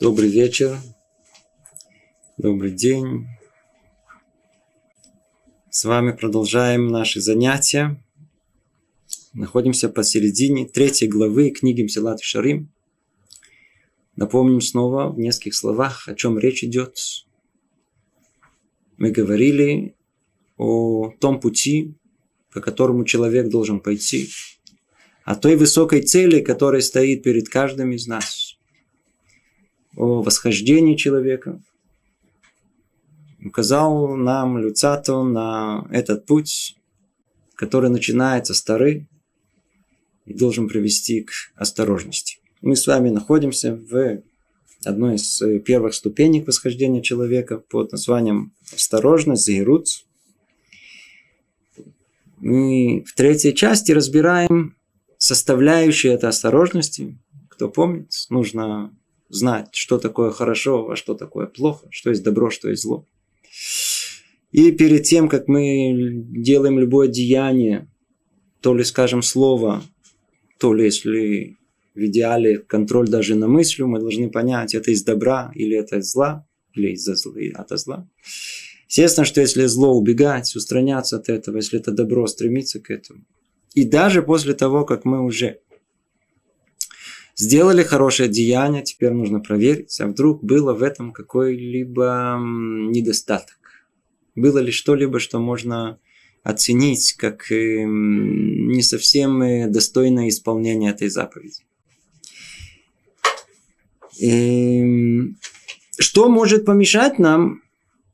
Добрый вечер. Добрый день. С вами продолжаем наши занятия. Находимся посередине третьей главы книги Мсилат Шарим. Напомним снова в нескольких словах, о чем речь идет. Мы говорили о том пути, по которому человек должен пойти, о той высокой цели, которая стоит перед каждым из нас, о восхождении человека. Указал нам Люцату на этот путь, который начинается с Тары и должен привести к осторожности. Мы с вами находимся в одной из первых ступенек восхождения человека под названием осторожность, заирут. Мы в третьей части разбираем составляющие этой осторожности. Кто помнит, нужно знать, что такое хорошо, а что такое плохо, что есть добро, что есть зло. И перед тем, как мы делаем любое деяние, то ли скажем слово, то ли если в идеале контроль даже на мыслью, мы должны понять, это из добра или это из зла, или из-за зла, от зла. Естественно, что если зло убегать, устраняться от этого, если это добро, стремиться к этому. И даже после того, как мы уже сделали хорошее деяние, теперь нужно проверить, а вдруг было в этом какой-либо недостаток. Было ли что-либо, что можно оценить как эм, не совсем э, достойное исполнение этой заповеди. И эм, что может помешать нам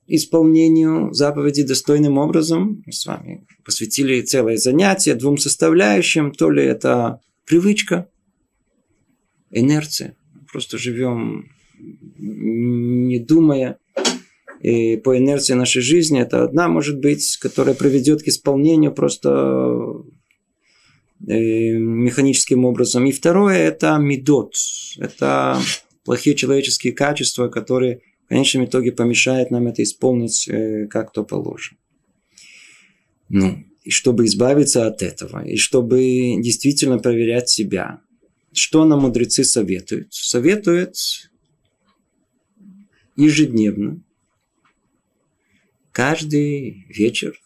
исполнению заповеди достойным образом. Мы с вами посвятили целое занятие двум составляющим. То ли это привычка, инерция. Просто живем не думая. И по инерции нашей жизни это одна, может быть, которая приведет к исполнению просто э, механическим образом. И второе – это медот. Это плохие человеческие качества, которые в конечном итоге помешает нам это исполнить э, как то положено. Ну, и чтобы избавиться от этого, и чтобы действительно проверять себя, что нам мудрецы советуют? Советуют ежедневно, каждый вечер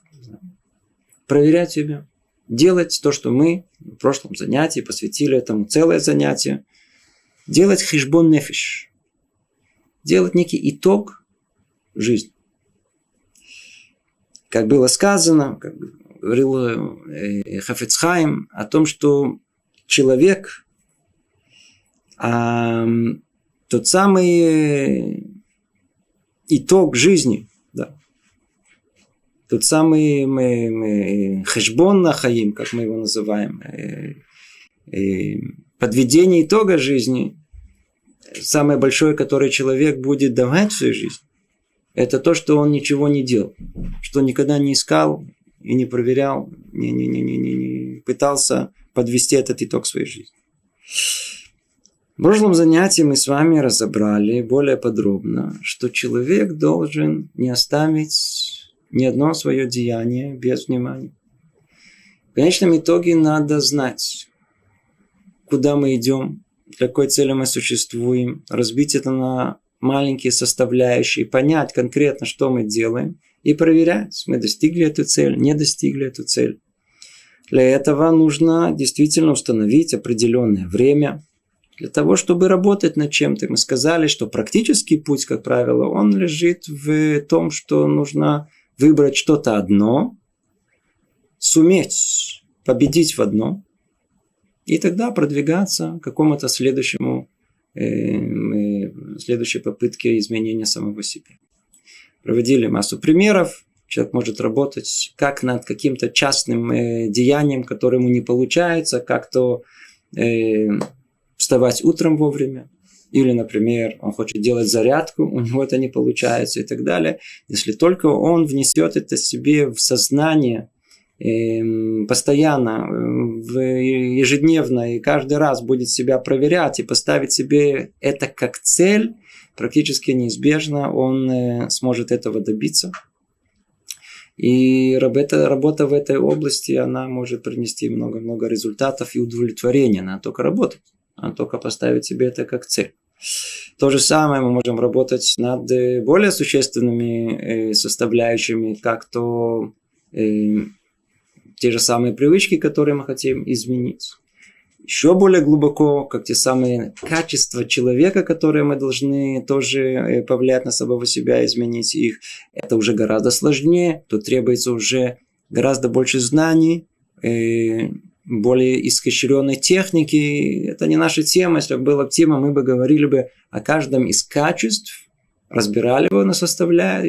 проверять себя, делать то, что мы в прошлом занятии посвятили этому целое занятие, делать хижбон нефиш, делать некий итог жизни. Как было сказано, как говорил э, Хафецхайм, о том, что человек, а, тот самый э, итог жизни, да, тот самый мы, мы, хешбон на хаим, как мы его называем, э, подведение итога жизни, самое большое, которое человек будет давать в своей жизни, это то, что он ничего не делал, что никогда не искал и не проверял, не, не, не, не, не, не пытался подвести этот итог своей жизни. В прошлом занятии мы с вами разобрали более подробно, что человек должен не оставить ни одно свое деяние без внимания. В конечном итоге надо знать, куда мы идем, какой цели мы существуем, разбить это на маленькие составляющие, понять конкретно, что мы делаем, и проверять, мы достигли эту цель, не достигли эту цель. Для этого нужно действительно установить определенное время для того, чтобы работать над чем-то. Мы сказали, что практический путь, как правило, он лежит в том, что нужно выбрать что-то одно, суметь победить в одном, и тогда продвигаться к какому-то следующему, э, э, следующей попытке изменения самого себя. Проводили массу примеров. Человек может работать как над каким-то частным э, деянием, которое ему не получается, как-то э, вставать утром вовремя, или, например, он хочет делать зарядку, у него это не получается и так далее. Если только он внесет это себе в сознание, Эм, постоянно, ежедневно и каждый раз будет себя проверять и поставить себе это как цель, практически неизбежно он э, сможет этого добиться. И работа, работа в этой области, она может принести много-много результатов и удовлетворения. Надо только работать, надо только поставить себе это как цель. То же самое мы можем работать над э, более существенными э, составляющими, как то э, те же самые привычки, которые мы хотим изменить. Еще более глубоко, как те самые качества человека, которые мы должны тоже повлиять на самого себя, изменить их. Это уже гораздо сложнее, тут требуется уже гораздо больше знаний, более изощренной техники. Это не наша тема. Если бы была тема, мы бы говорили бы о каждом из качеств, разбирали его на составля...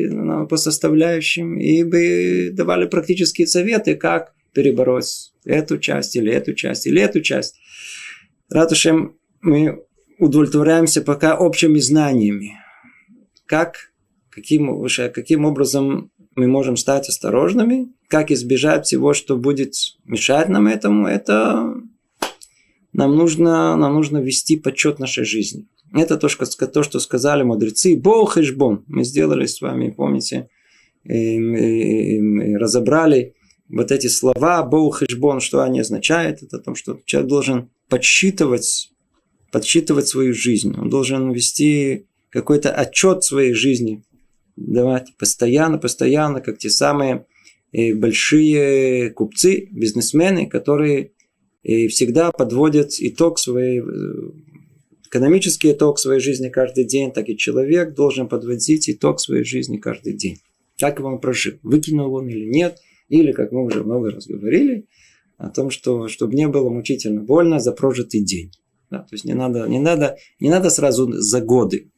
по составляющим и бы давали практические советы, как перебороть эту часть или эту часть или эту часть. Ратушем мы удовлетворяемся пока общими знаниями. Как, каким, каким образом мы можем стать осторожными, как избежать всего, что будет мешать нам этому, это нам нужно, нам нужно вести подсчет нашей жизни. Это то, что, то, что сказали мудрецы. Бог и жбон. Мы сделали с вами, помните, разобрали вот эти слова Бог и жбон, что они означают. Это о том, что человек должен подсчитывать, подсчитывать свою жизнь. Он должен вести какой-то отчет своей жизни. Давать постоянно, постоянно, как те самые большие купцы, бизнесмены, которые всегда подводят итог своей, экономический итог своей жизни каждый день, так и человек должен подводить итог своей жизни каждый день. Как он прожил, выкинул он или нет, или, как мы уже много раз говорили, о том, что чтобы не было мучительно больно за прожитый день. Да, то есть не надо, не, надо, не надо сразу за годы.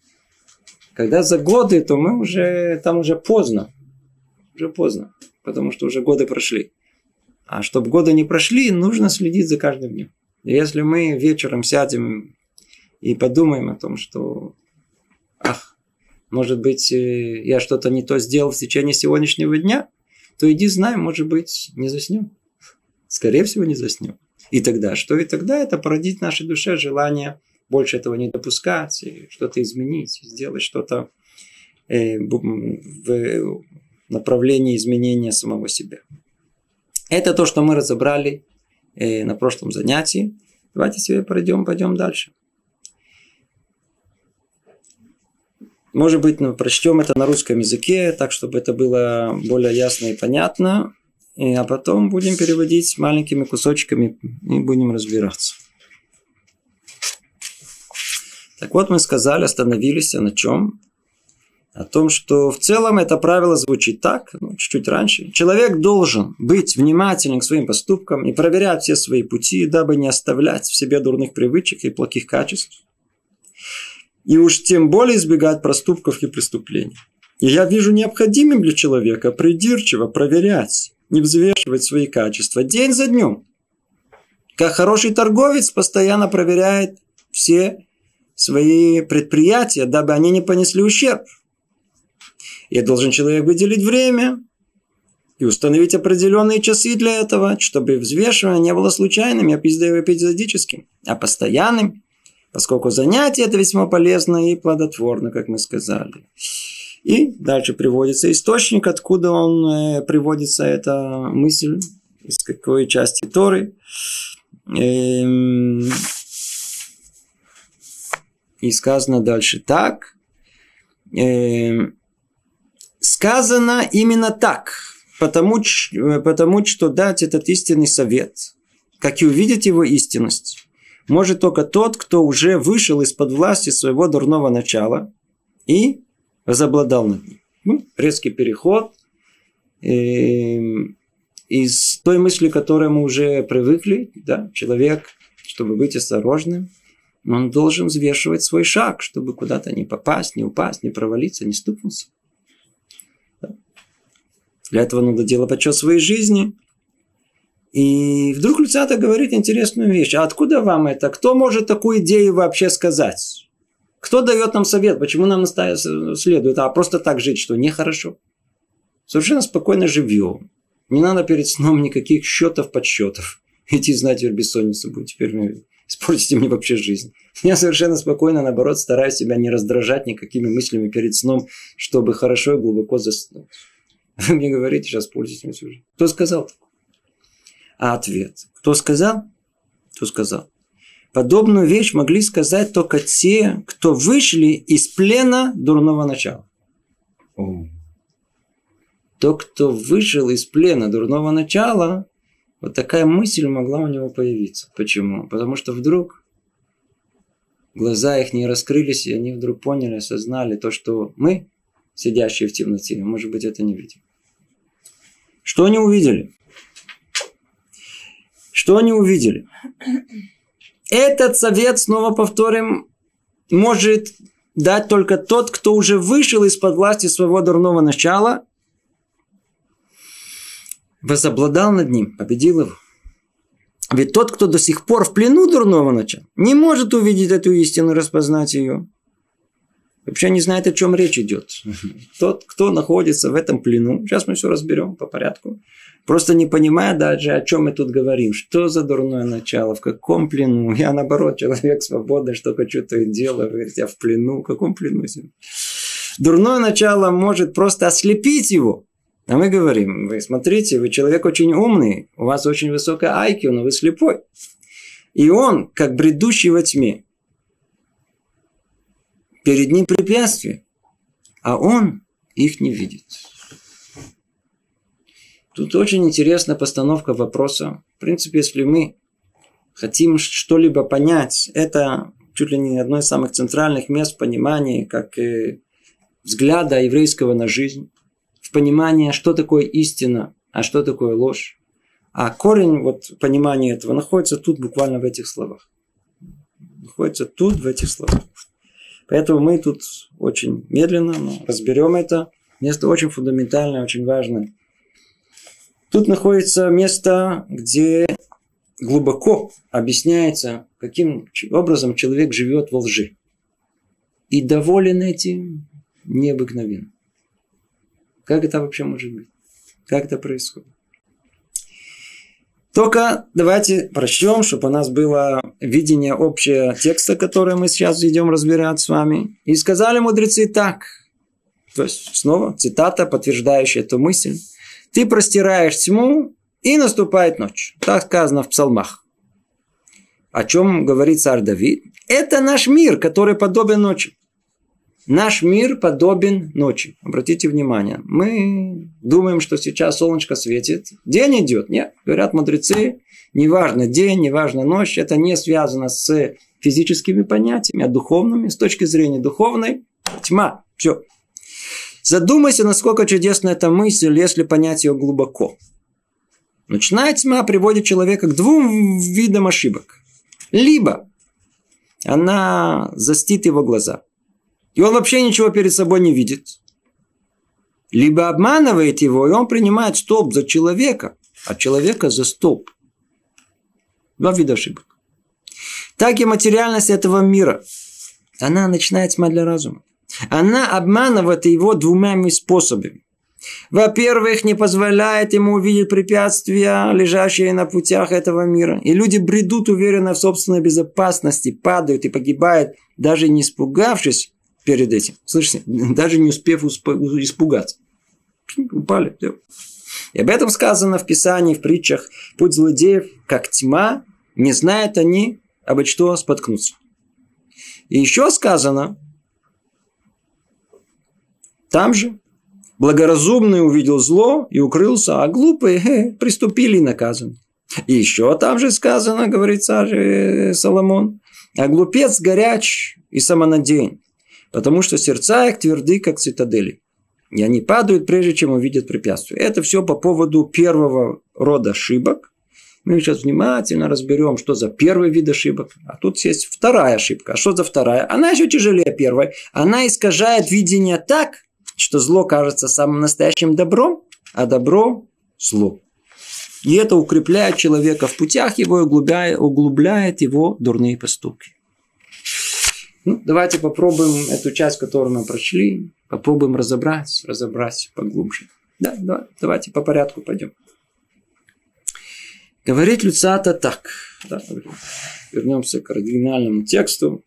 Когда за годы, то мы уже, там уже поздно. Уже поздно потому что уже годы прошли. А чтобы годы не прошли, нужно следить за каждым днем. Если мы вечером сядем и подумаем о том, что, ах, может быть, э, я что-то не то сделал в течение сегодняшнего дня, то иди знай, может быть, не заснем. Скорее всего, не заснем. И тогда что? И тогда это породит в нашей душе желание больше этого не допускать, что-то изменить, сделать что-то э, в направлении изменения самого себя. Это то, что мы разобрали э, на прошлом занятии. Давайте себе пройдем, пойдем дальше. Может быть, мы прочтем это на русском языке, так, чтобы это было более ясно и понятно. И, а потом будем переводить маленькими кусочками и будем разбираться. Так вот, мы сказали, остановились на чем? о том, что в целом это правило звучит так, ну, чуть-чуть раньше. Человек должен быть внимательным к своим поступкам и проверять все свои пути, дабы не оставлять в себе дурных привычек и плохих качеств. И уж тем более избегать проступков и преступлений. И я вижу необходимым для человека придирчиво проверять, не взвешивать свои качества день за днем. Как хороший торговец постоянно проверяет все свои предприятия, дабы они не понесли ущерб. И должен человек выделить время и установить определенные часы для этого, чтобы взвешивание не было случайным и эпизодическим, а постоянным, поскольку занятие это весьма полезно и плодотворно, как мы сказали. И дальше приводится источник, откуда он э, приводится, эта мысль, из какой части Торы. Эм, и сказано дальше так. Эм, Сказано именно так, потому, потому что дать этот истинный совет, как и увидеть его истинность, может только тот, кто уже вышел из-под власти своего дурного начала и возобладал над ним. Ну, резкий переход э, из той мысли, к которой мы уже привыкли, да, человек, чтобы быть осторожным, он должен взвешивать свой шаг, чтобы куда-то не попасть, не упасть, не провалиться, не стукнуться. Для этого надо делать подсчет своей жизни. И вдруг Люцата говорит интересную вещь. А откуда вам это? Кто может такую идею вообще сказать? Кто дает нам совет? Почему нам следует? А просто так жить, что нехорошо? Совершенно спокойно живем. Не надо перед сном никаких счетов, подсчетов. Идти знать, бессонница будет. Теперь испортите мне вообще жизнь. Я совершенно спокойно, наоборот, стараюсь себя не раздражать никакими мыслями перед сном, чтобы хорошо и глубоко заснуть. Вы мне говорите, сейчас пользуйтесь всю Кто сказал? А ответ. Кто сказал? Кто сказал? подобную вещь могли сказать только те, кто вышли из плена дурного начала. То, кто вышел из плена дурного начала, вот такая мысль могла у него появиться. Почему? Потому что вдруг глаза их не раскрылись, и они вдруг поняли, осознали то, что мы, сидящие в темноте, может быть, это не видим. Что они увидели? Что они увидели? Этот совет, снова повторим, может дать только тот, кто уже вышел из-под власти своего дурного начала, возобладал над ним, победил его. Ведь тот, кто до сих пор в плену дурного начала, не может увидеть эту истину, распознать ее. Вообще не знает, о чем речь идет. Тот, кто находится в этом плену, сейчас мы все разберем по порядку, просто не понимая даже, о чем мы тут говорим. Что за дурное начало, в каком плену? Я наоборот, человек свободный, что хочу, то и делаю. Говорит, я в плену. В каком плену? Дурное начало может просто ослепить его. А мы говорим, вы смотрите, вы человек очень умный, у вас очень высокая IQ, но вы слепой. И он, как бредущий во тьме, перед ним препятствия, а он их не видит. Тут очень интересная постановка вопроса. В принципе, если мы хотим что-либо понять, это чуть ли не одно из самых центральных мест понимания, как взгляда еврейского на жизнь, понимание, что такое истина, а что такое ложь. А корень вот понимания этого находится тут, буквально в этих словах. Находится тут, в этих словах. Поэтому мы тут очень медленно но разберем это. Место очень фундаментальное, очень важное. Тут находится место, где глубоко объясняется, каким образом человек живет во лжи. И доволен этим необыкновенно. Как это вообще может быть? Как это происходит? Только давайте прочтем, чтобы у нас было видение общего текста, который мы сейчас идем разбирать с вами. И сказали мудрецы так. То есть, снова цитата, подтверждающая эту мысль. Ты простираешь тьму, и наступает ночь. Так сказано в псалмах. О чем говорит царь Давид? Это наш мир, который подобен ночи. Наш мир подобен ночи. Обратите внимание. Мы думаем, что сейчас солнышко светит. День идет. Нет. Говорят мудрецы, неважно день, неважно ночь. Это не связано с физическими понятиями, а духовными. С точки зрения духовной, тьма. Все. Задумайся, насколько чудесна эта мысль, если понять ее глубоко. Ночная тьма приводит человека к двум видам ошибок. Либо она застит его глаза – и он вообще ничего перед собой не видит. Либо обманывает его, и он принимает столб за человека, а человека за столб. Два вида ошибок. Так и материальность этого мира. Она начинает тьма для разума. Она обманывает его двумя способами. Во-первых, не позволяет ему увидеть препятствия, лежащие на путях этого мира. И люди бредут уверенно в собственной безопасности, падают и погибают, даже не испугавшись перед этим. Слышите? Даже не успев испугаться. Упали. И об этом сказано в Писании, в притчах. Путь злодеев, как тьма, не знают они, обо что споткнуться. И еще сказано, там же, благоразумный увидел зло и укрылся, а глупые э, приступили и наказаны. И еще там же сказано, говорит царь э, Соломон, а глупец горяч и самонадеян потому что сердца их тверды, как цитадели. И они падают, прежде чем увидят препятствие. Это все по поводу первого рода ошибок. Мы сейчас внимательно разберем, что за первый вид ошибок. А тут есть вторая ошибка. А что за вторая? Она еще тяжелее первой. Она искажает видение так, что зло кажется самым настоящим добром, а добро – зло. И это укрепляет человека в путях его и углубляет, углубляет его дурные поступки. Ну, давайте попробуем эту часть, которую мы прочли, попробуем разобрать, разобрать поглубже. Да, да, давайте по порядку пойдем. Говорит Люцата так. Да, вернемся к оригинальному тексту.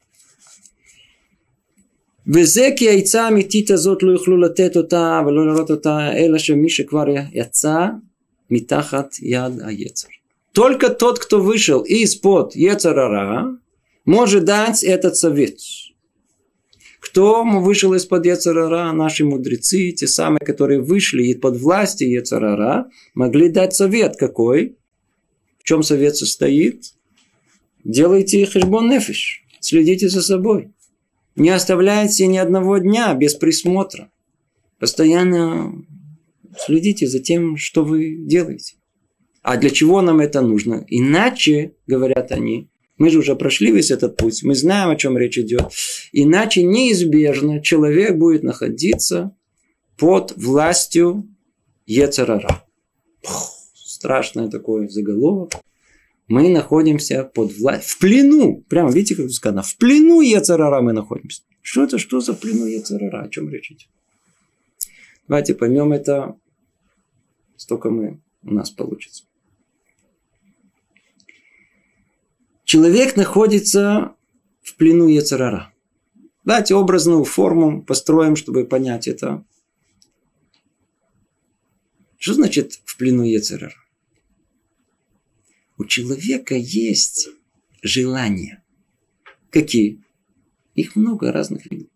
וזה כי העצה האמיתית הזאת לא יוכלו לתת אותה ולא לראות אותה אלא שמי שכבר יצא מתחת יד היצר. Только тот, кто вышел из-под Ецарара, может дать этот совет? Кто вышел из-под Ецарара? Наши мудрецы, те самые, которые вышли из-под власти Ецарара, могли дать совет какой? В чем совет состоит? Делайте хешбон нефиш. Следите за собой. Не оставляйте ни одного дня без присмотра. Постоянно следите за тем, что вы делаете. А для чего нам это нужно? Иначе, говорят они, мы же уже прошли весь этот путь, мы знаем, о чем речь идет. Иначе неизбежно человек будет находиться под властью Ецарара. Страшное такое заголовок. Мы находимся под властью, в плену. Прямо, видите, как сказано, в плену Ецарара мы находимся. Что это, что за плену Ецарара? О чем речь идет? Давайте поймем это, столько мы, у нас получится. Человек находится в плену Ецарара. Давайте образную форму построим, чтобы понять это. Что значит в плену Ецарара? У человека есть желания. Какие? Их много разных видов.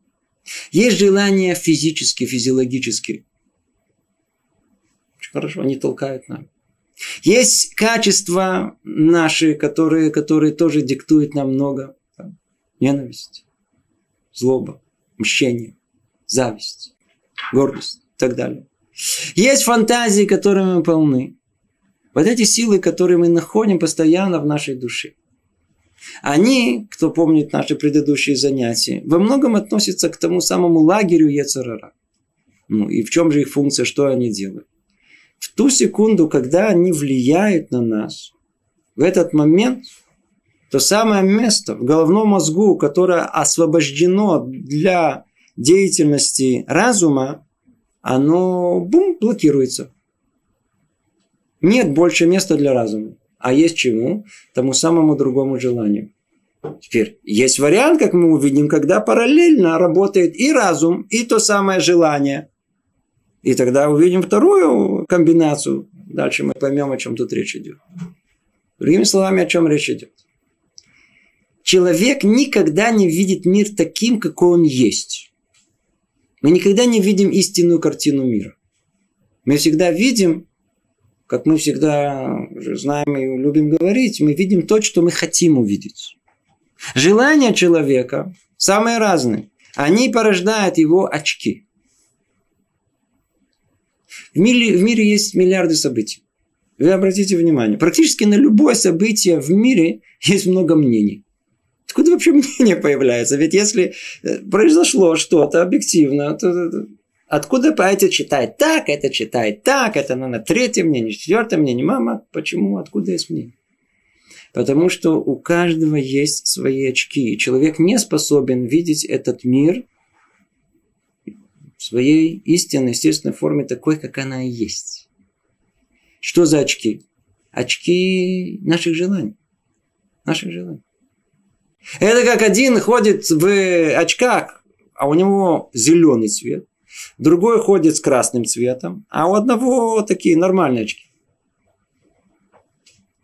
Есть желания физические, физиологические. Очень хорошо, они толкают нам. Есть качества наши, которые, которые тоже диктуют нам много. Там, ненависть, злоба, мщение, зависть, гордость и так далее. Есть фантазии, которыми мы полны. Вот эти силы, которые мы находим постоянно в нашей душе. Они, кто помнит наши предыдущие занятия, во многом относятся к тому самому лагерю Ецарара. Ну и в чем же их функция, что они делают? В ту секунду, когда они влияют на нас, в этот момент то самое место в головном мозгу, которое освобождено для деятельности разума, оно бум, блокируется. Нет больше места для разума. А есть чему? Тому самому другому желанию. Теперь есть вариант, как мы увидим, когда параллельно работает и разум, и то самое желание. И тогда увидим вторую комбинацию. Дальше мы поймем, о чем тут речь идет. Другими словами, о чем речь идет. Человек никогда не видит мир таким, какой он есть. Мы никогда не видим истинную картину мира. Мы всегда видим, как мы всегда знаем и любим говорить, мы видим то, что мы хотим увидеть. Желания человека самые разные. Они порождают его очки. В мире, в мире есть миллиарды событий. Вы обратите внимание, практически на любое событие в мире есть много мнений. Откуда вообще мнение появляется? Ведь если э, произошло что-то объективно, то откуда это читает так, это читает так, это на третье мнение, четвертое мнение. Мама, почему, откуда есть мнение? Потому что у каждого есть свои очки. Человек не способен видеть этот мир – в своей истинной, естественной форме такой, как она и есть. Что за очки? Очки наших желаний. Наших желаний. Это как один ходит в очках, а у него зеленый цвет. Другой ходит с красным цветом, а у одного такие нормальные очки.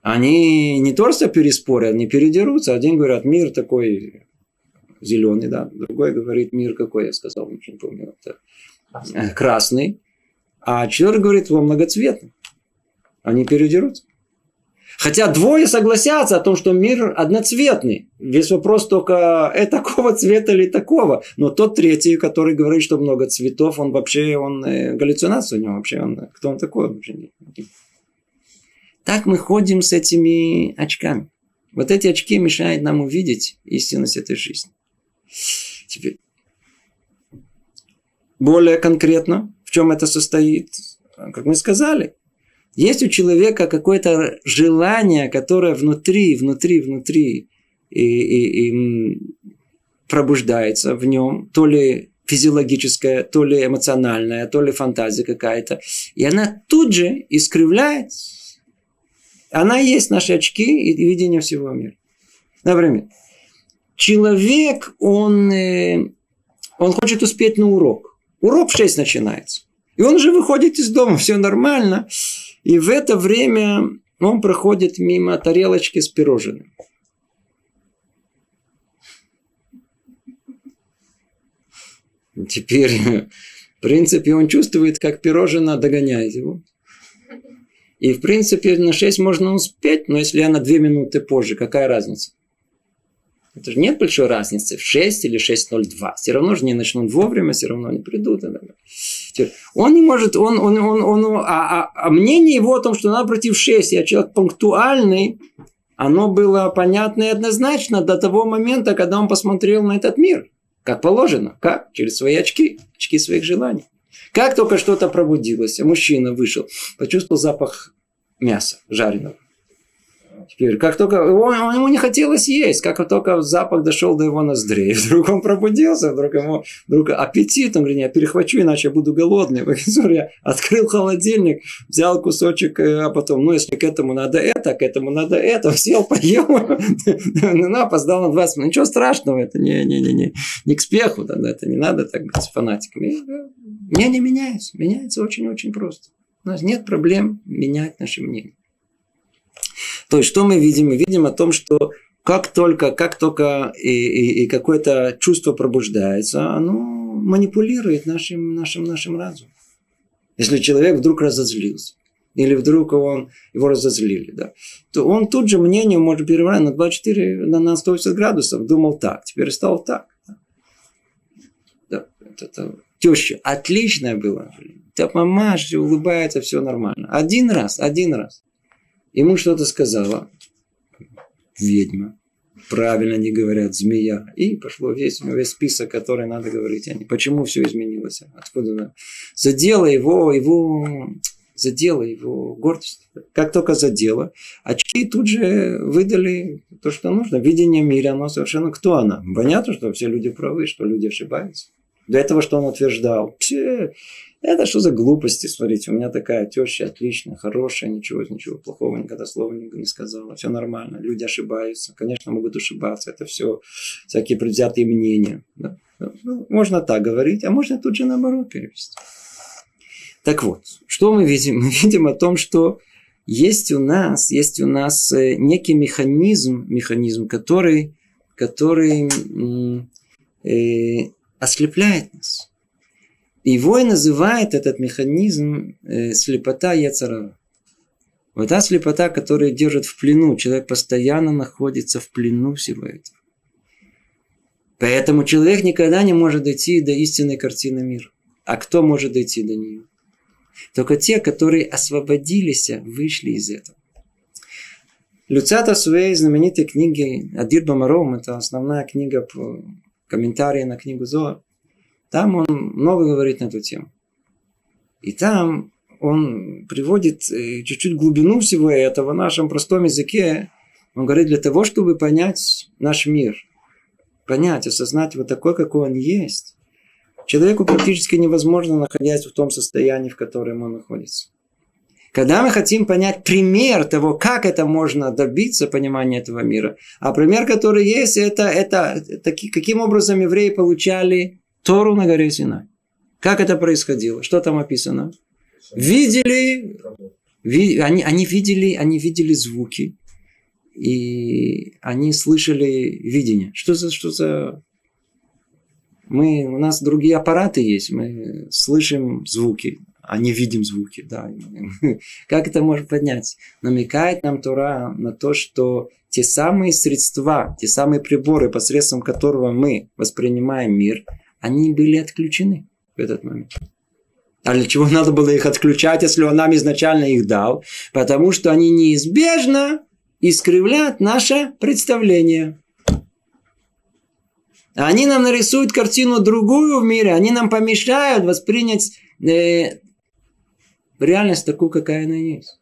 Они не только переспорят, они передерутся. Один говорят, мир такой зеленый, да. Другой говорит, мир какой, я сказал, не помню, это э, красный. А четвертый говорит, он многоцветный. Они передерутся. Хотя двое согласятся о том, что мир одноцветный. Весь вопрос только, это такого цвета или такого. Но тот третий, который говорит, что много цветов, он вообще, он э, галлюцинация у него вообще. Он, кто он такой вообще? Так мы ходим с этими очками. Вот эти очки мешают нам увидеть истинность этой жизни. Теперь, более конкретно, в чем это состоит? Как мы сказали, есть у человека какое-то желание, которое внутри, внутри, внутри и, и, и пробуждается в нем, то ли физиологическая, то ли эмоциональная, то ли фантазия какая-то. И она тут же искривляет. Она есть наши очки и видение всего мира. Например, человек, он, э, он хочет успеть на урок. Урок в 6 начинается. И он же выходит из дома, все нормально. И в это время он проходит мимо тарелочки с пирожным. Теперь, в принципе, он чувствует, как пирожное догоняет его. И, в принципе, на 6 можно успеть, но если она на 2 минуты позже, какая разница? Это же нет большой разницы в 6 или 6.02. Все равно же не начнут вовремя, все равно не придут. Он не может, он, он, он, он а, а, а мнение его о том, что надо пройти в 6, я человек пунктуальный, оно было понятно и однозначно до того момента, когда он посмотрел на этот мир. Как положено. Как? Через свои очки. Очки своих желаний. Как только что-то пробудилось, мужчина вышел, почувствовал запах мяса жареного. Теперь, как только его, ему не хотелось есть, как только запах дошел до его ноздрей, вдруг он пробудился, вдруг ему вдруг аппетит, он говорит, я перехвачу, иначе я буду голодный. Я открыл холодильник, взял кусочек, э, а потом, ну, если к этому надо это, к этому надо это, сел, поел, ну, опоздал на 20 минут. Ничего страшного, это не, не, не, не, не к спеху, это не надо так быть фанатиками. Мнение не меняется, меняется очень-очень просто. У нас нет проблем менять наше мнение. То есть, что мы видим? Мы видим о том, что как только, как только и, и, и какое-то чувство пробуждается, оно манипулирует нашим, нашим, нашим разумом. Если человек вдруг разозлился, или вдруг он, его разозлили, да, то он тут же мнение может переворачивать на 24, на, на 180 градусов, думал так, теперь стал так. Да, это, это, теща, отличная была. Ты мамаша улыбается, все нормально. Один раз, один раз. Ему что-то сказала ведьма. Правильно не говорят змея. И пошло весь, весь список, который надо говорить. Они, почему все изменилось? Откуда? Задела его, его задела его гордость. Как только задела, очки тут же выдали то, что нужно. Видение мира, оно совершенно кто она? Понятно, что все люди правы, что люди ошибаются. До этого, что он утверждал. Все, это что за глупости, смотрите, у меня такая теща отличная, хорошая, ничего, ничего плохого, никогда слова не, сказала, все нормально, люди ошибаются, конечно, могут ошибаться, это все всякие предвзятые мнения. Да? Ну, можно так говорить, а можно тут же наоборот перевести. Так вот, что мы видим? Мы видим о том, что есть у нас, есть у нас э, некий механизм, механизм, который, который э, ослепляет нас. Его и называет этот механизм э, слепота Яцара. Вот та слепота, которая держит в плену. Человек постоянно находится в плену всего этого. Поэтому человек никогда не может дойти до истинной картины мира. А кто может дойти до нее? Только те, которые освободились, вышли из этого. Люцата в своей знаменитой книге Адир Бамаром, это основная книга по комментарии на книгу Зоа, там он много говорит на эту тему. И там он приводит э, чуть-чуть глубину всего этого в нашем простом языке. Он говорит, для того, чтобы понять наш мир, понять, осознать вот такой, какой он есть, человеку практически невозможно находясь в том состоянии, в котором он находится. Когда мы хотим понять пример того, как это можно добиться понимания этого мира, а пример, который есть, это, это, это каким образом евреи получали Тору на горе Синай. Как это происходило? Что там описано? Видели, ви, они, они, видели, они видели звуки, и они слышали видение. Что за, что за... Мы, у нас другие аппараты есть, мы слышим звуки, а не видим звуки. Да. Как это может поднять? Намекает нам Тора на то, что те самые средства, те самые приборы, посредством которого мы воспринимаем мир – они были отключены в этот момент. А для чего надо было их отключать, если он нам изначально их дал? Потому что они неизбежно искривляют наше представление. Они нам нарисуют картину другую в мире, они нам помешают воспринять э, реальность такую, какая она есть.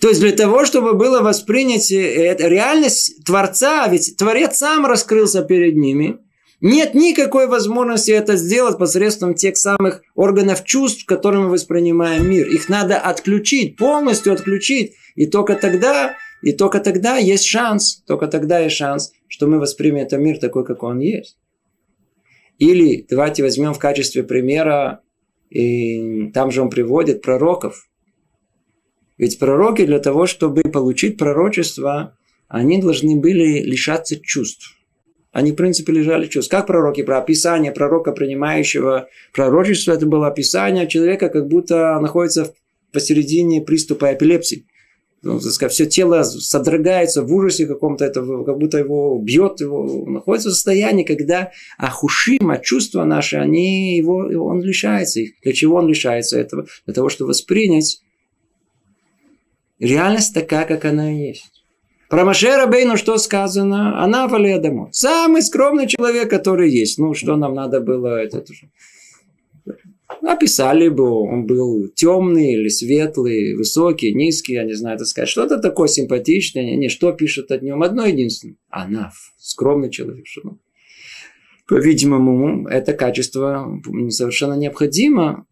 То есть для того, чтобы было воспринять э, реальность Творца, ведь Творец сам раскрылся перед ними – нет никакой возможности это сделать посредством тех самых органов чувств, которыми мы воспринимаем мир. Их надо отключить, полностью отключить. И только тогда, и только тогда есть шанс, только тогда есть шанс, что мы воспримем этот мир такой, какой он есть. Или давайте возьмем в качестве примера, и там же он приводит пророков. Ведь пророки для того, чтобы получить пророчество, они должны были лишаться чувств. Они, в принципе, лежали чувств. Как пророки, про описание пророка, принимающего пророчество, это было описание человека, как будто находится посередине приступа эпилепсии. Ну, все тело содрогается в ужасе каком-то, это, как будто его бьет, его находится в состоянии, когда ахушима, чувства наши, они его, он лишается их. Для чего он лишается этого? Для того, чтобы воспринять реальность такая, как она есть. Про Машера Бейну что сказано? Она валедому. Самый скромный человек, который есть. Ну, что нам надо было это уже. Описали бы, он был темный или светлый, высокий, низкий, я не знаю, это сказать. Что-то такое симпатичное. Не, что пишет о нем? Одно единственное. Она скромный человек. Что, по-видимому, это качество совершенно необходимо,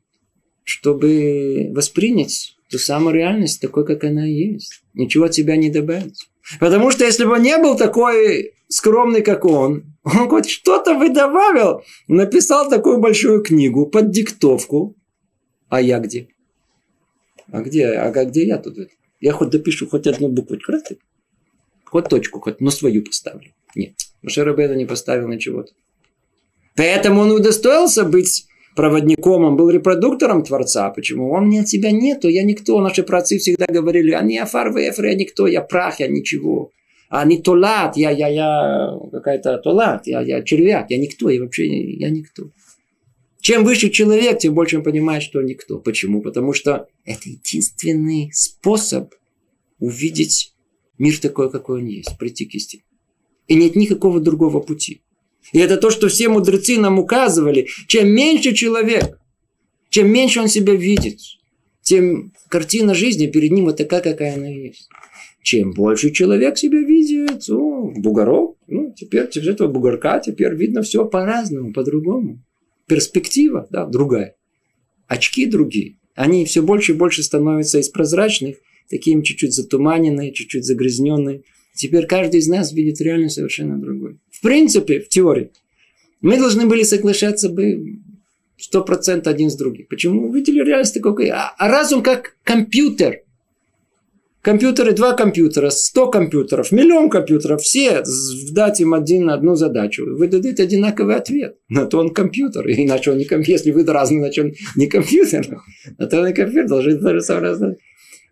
чтобы воспринять ту самую реальность такой, как она есть. Ничего от тебя не добавить. Потому что если бы он не был такой скромный, как он, он хоть что-то бы добавил, написал такую большую книгу под диктовку. А я где? А где, а где я тут? Я хоть допишу хоть одну букву, кратко. Хоть точку, хоть, но свою поставлю. Нет, Маше Рабеда не поставил ничего. Поэтому он удостоился быть проводником, он был репродуктором Творца. Почему? Он не от себя нету, я никто. Наши працы всегда говорили, они афар вефр, я никто, я прах, я ничего. А не толат, я, я, я какая-то толат, я, я червяк, я никто, я вообще я никто. Чем выше человек, тем больше он понимает, что он никто. Почему? Потому что это единственный способ увидеть мир такой, какой он есть, прийти к истине. И нет никакого другого пути. И это то, что все мудрецы нам указывали. Чем меньше человек, чем меньше он себя видит, тем картина жизни перед ним вот такая, какая она есть. Чем больше человек себя видит, о, бугорок, ну, теперь через этого бугорка теперь видно все по-разному, по-другому. Перспектива, да, другая. Очки другие. Они все больше и больше становятся из прозрачных, такими чуть-чуть затуманенные, чуть-чуть загрязненные. Теперь каждый из нас видит реальность совершенно другой. Принципе, в теории, мы должны были соглашаться бы сто процентов один с другим. Почему? Увидели реальность такой. А, а разум как компьютер. Компьютеры, два компьютера, сто компьютеров, миллион компьютеров, все дать им один, одну задачу. Вы дадите одинаковый ответ. На то он компьютер. Иначе он не компьютер. Если вы разные, значит он не компьютер. На то он не компьютер. Должен тоже самое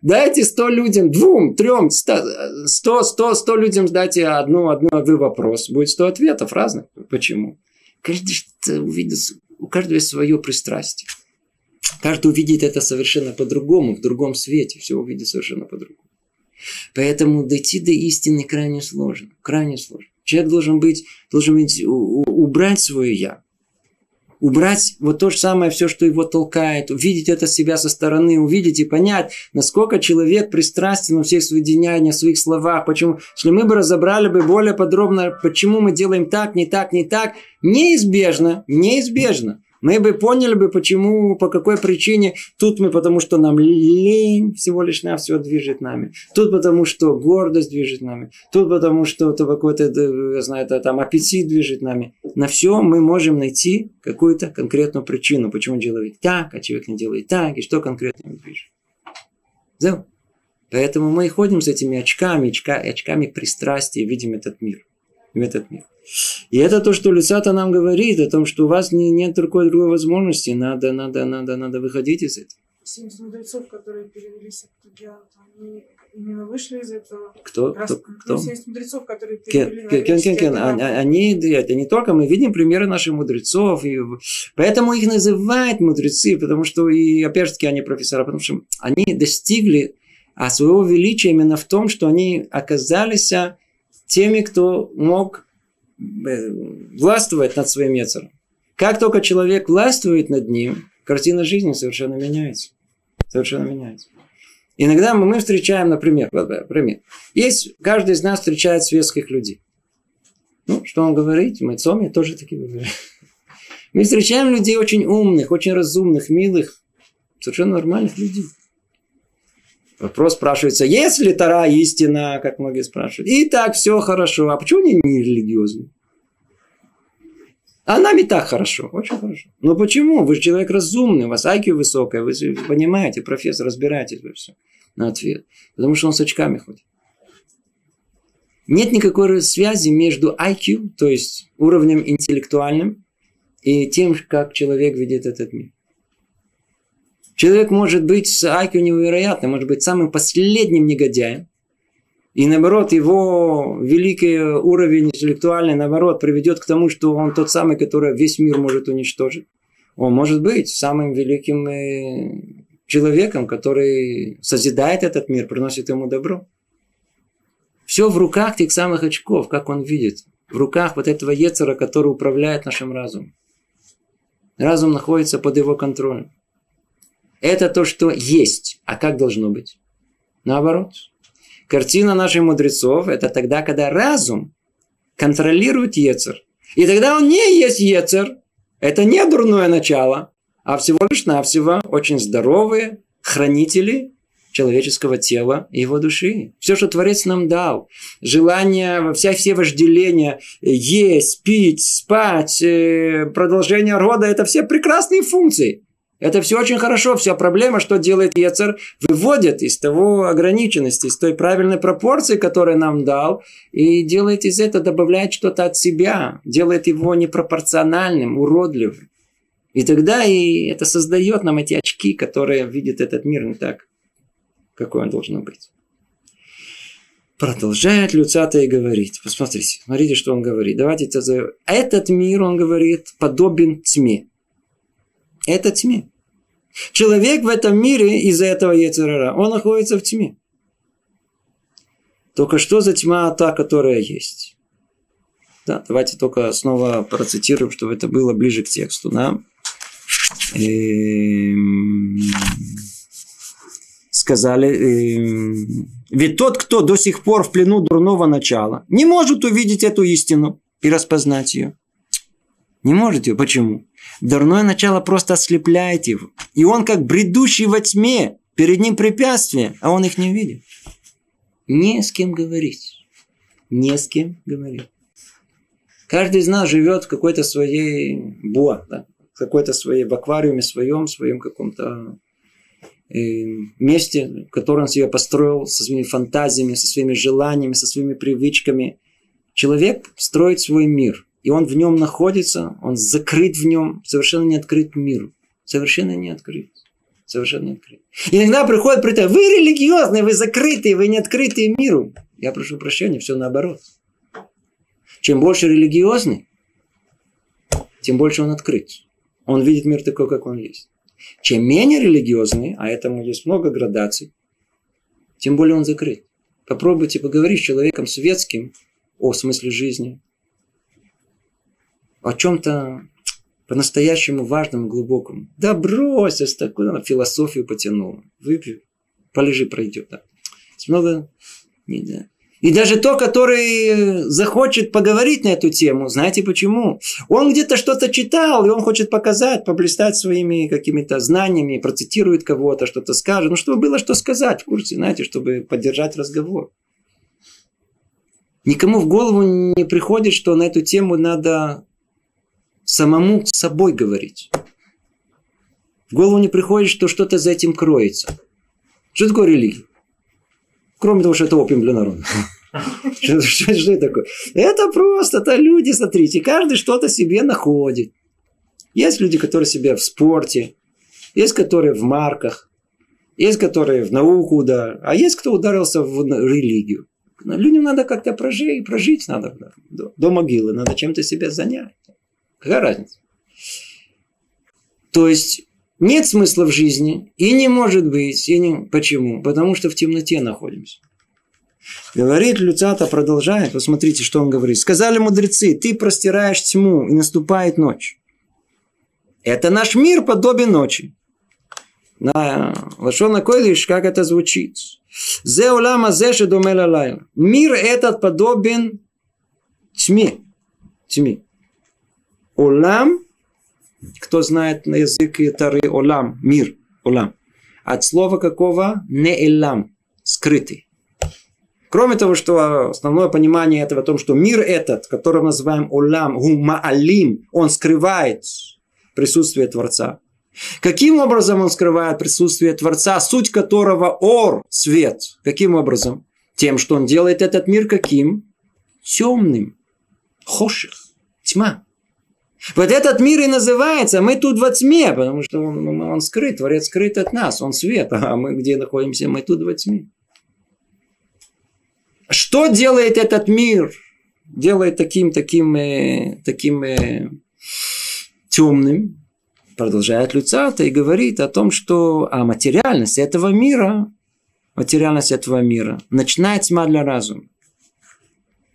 Дайте 100 людям, двум, трем, 100, 100, 100 людям дайте одну, одну, один вопрос. Будет 100 ответов разных. Почему? Каждый увидит, у каждого есть свое пристрастие. Каждый увидит это совершенно по-другому, в другом свете. Все увидит совершенно по-другому. Поэтому дойти до истины крайне сложно. Крайне сложно. Человек должен быть, должен быть, убрать свое «я» убрать вот то же самое, все, что его толкает, увидеть это себя со стороны, увидеть и понять, насколько человек пристрастен во всех своих деяниях, своих словах, почему, если мы бы разобрали бы более подробно, почему мы делаем так, не так, не так, неизбежно, неизбежно, мы бы поняли бы, почему, по какой причине. Тут мы, потому что нам лень всего лишь на все движет нами. Тут потому, что гордость движет нами. Тут потому, что это какой-то, я знаю, это, там аппетит движет нами. На все мы можем найти какую-то конкретную причину, почему делает так, а человек не делает так, и что конкретно движет. Да? Поэтому мы ходим с этими очками, очка, очками пристрастия, видим этот мир. В этот мир. И это то, что Люцата нам говорит, о том, что у вас не, нет другой, другой возможности. Надо, надо, надо, надо выходить из этого. 70 мудрецов, которые перевели они именно вышли из этого. Кто? Раз, кто? 70 мудрецов, которые перевели кен, кен, кен, кен. Они, это не только, мы видим примеры наших мудрецов, и поэтому их называют мудрецы, потому что, и опять же таки, они профессора, потому что они достигли а своего величия именно в том, что они оказались теми, кто мог властвовать над своим Ецером. Как только человек властвует над ним, картина жизни совершенно меняется. Совершенно меняется. Иногда мы встречаем, например, например, есть, каждый из нас встречает светских людей. Ну, что он говорит? Мы Цоми тоже такие говорим. Мы встречаем людей очень умных, очень разумных, милых, совершенно нормальных людей. Вопрос спрашивается, есть ли Тара истина, как многие спрашивают. И так все хорошо. А почему они не религиозны? А нам и так хорошо, очень хорошо. Но почему? Вы же человек разумный, у вас IQ высокая, вы понимаете, профессор, разбираетесь во всем. На ответ. Потому что он с очками ходит. Нет никакой связи между IQ, то есть уровнем интеллектуальным, и тем, как человек видит этот мир. Человек может быть с IQ невероятным, может быть самым последним негодяем, и наоборот, его великий уровень интеллектуальный, наоборот, приведет к тому, что он тот самый, который весь мир может уничтожить. Он может быть самым великим э, человеком, который созидает этот мир, приносит ему добро. Все в руках тех самых очков, как он видит. В руках вот этого Ецера, который управляет нашим разумом. Разум находится под его контролем. Это то, что есть. А как должно быть? Наоборот. Картина наших мудрецов – это тогда, когда разум контролирует Ецер. И тогда он не есть Ецер. Это не дурное начало, а всего лишь навсего очень здоровые хранители человеческого тела и его души. Все, что Творец нам дал. Желание, вся, все вожделения, есть, пить, спать, э, продолжение рода – это все прекрасные функции. Это все очень хорошо. Вся проблема, что делает Ецер, выводит из того ограниченности, из той правильной пропорции, которую нам дал, и делает из этого, добавляет что-то от себя, делает его непропорциональным, уродливым. И тогда и это создает нам эти очки, которые видят этот мир не так, какой он должен быть. Продолжает Люцата и говорить. Посмотрите, смотрите, что он говорит. Давайте это... Этот мир, он говорит, подобен тьме. Это тьме. Человек в этом мире из-за этого Ецерара, он находится в тьме. Только что за тьма та, которая есть? Да, давайте только снова процитируем, чтобы это было ближе к тексту. Да? Эм, сказали, эм, ведь тот, кто до сих пор в плену дурного начала, не может увидеть эту истину и распознать ее. Не может ее. Почему? Дурное начало просто ослепляет его. И он как бредущий во тьме. Перед ним препятствия, а он их не видит. Не с кем говорить. Не с кем говорить. Каждый из нас живет в какой-то своей буа, да? в какой-то своей, в аквариуме своем, своем каком-то э, месте, в котором он себя построил со своими фантазиями, со своими желаниями, со своими привычками. Человек строит свой мир – и он в нем находится, он закрыт в нем, совершенно не открыт миру. Совершенно не открыт. Совершенно не открыт. Иногда приходит при вы религиозные, вы закрытые, вы не открытые миру. Я прошу прощения, все наоборот. Чем больше религиозный, тем больше он открыт. Он видит мир такой, как он есть. Чем менее религиозный, а этому есть много градаций, тем более он закрыт. Попробуйте поговорить с человеком светским о смысле жизни, о чем-то по-настоящему важном и глубоком. Да брось, на философию потянул. Выпью, полежи, пройдет. Да. Много... Не, да. И даже то, который захочет поговорить на эту тему, знаете почему? Он где-то что-то читал, и он хочет показать, поблистать своими какими-то знаниями, процитирует кого-то, что-то скажет. Ну, чтобы было что сказать в курсе, знаете, чтобы поддержать разговор. Никому в голову не приходит, что на эту тему надо самому с собой говорить. В голову не приходит, что что-то за этим кроется. Что такое религия? Кроме того, что это опиум для народа. Что, что, что это такое? Это просто, это люди, смотрите, каждый что-то себе находит. Есть люди, которые себе в спорте, есть которые в марках, есть которые в науку ударили, а есть кто ударился в религию. Людям надо как-то прожить, прожить надо до, до могилы, надо чем-то себя занять. Какая разница? То есть нет смысла в жизни и не может быть. И не... Почему? Потому что в темноте находимся. Говорит Люцата, продолжает. Посмотрите, что он говорит. Сказали мудрецы, ты простираешь тьму, и наступает ночь. Это наш мир подобен ночи. На Лашона Койдиш, как это звучит. Зе улама зеше домела Мир этот подобен тьме. Тьме. Олам, кто знает на языке Тары Олам, мир, Олам. От слова какого? Не Элам, скрытый. Кроме того, что основное понимание этого в том, что мир этот, который мы называем Олам, Гумаалим, он скрывает присутствие Творца. Каким образом он скрывает присутствие Творца, суть которого ор, свет? Каким образом? Тем, что он делает этот мир каким? темным. Хоших. Тьма. Вот этот мир и называется, мы тут во тьме, потому что он, он скрыт, Творец скрыт от нас, он свет, а мы где находимся, мы тут во тьме. Что делает этот мир? Делает таким, таким, э, таким э, темным, продолжает Люцата и говорит о том, что а материальность этого мира, материальность этого мира, начинает тьма для разума.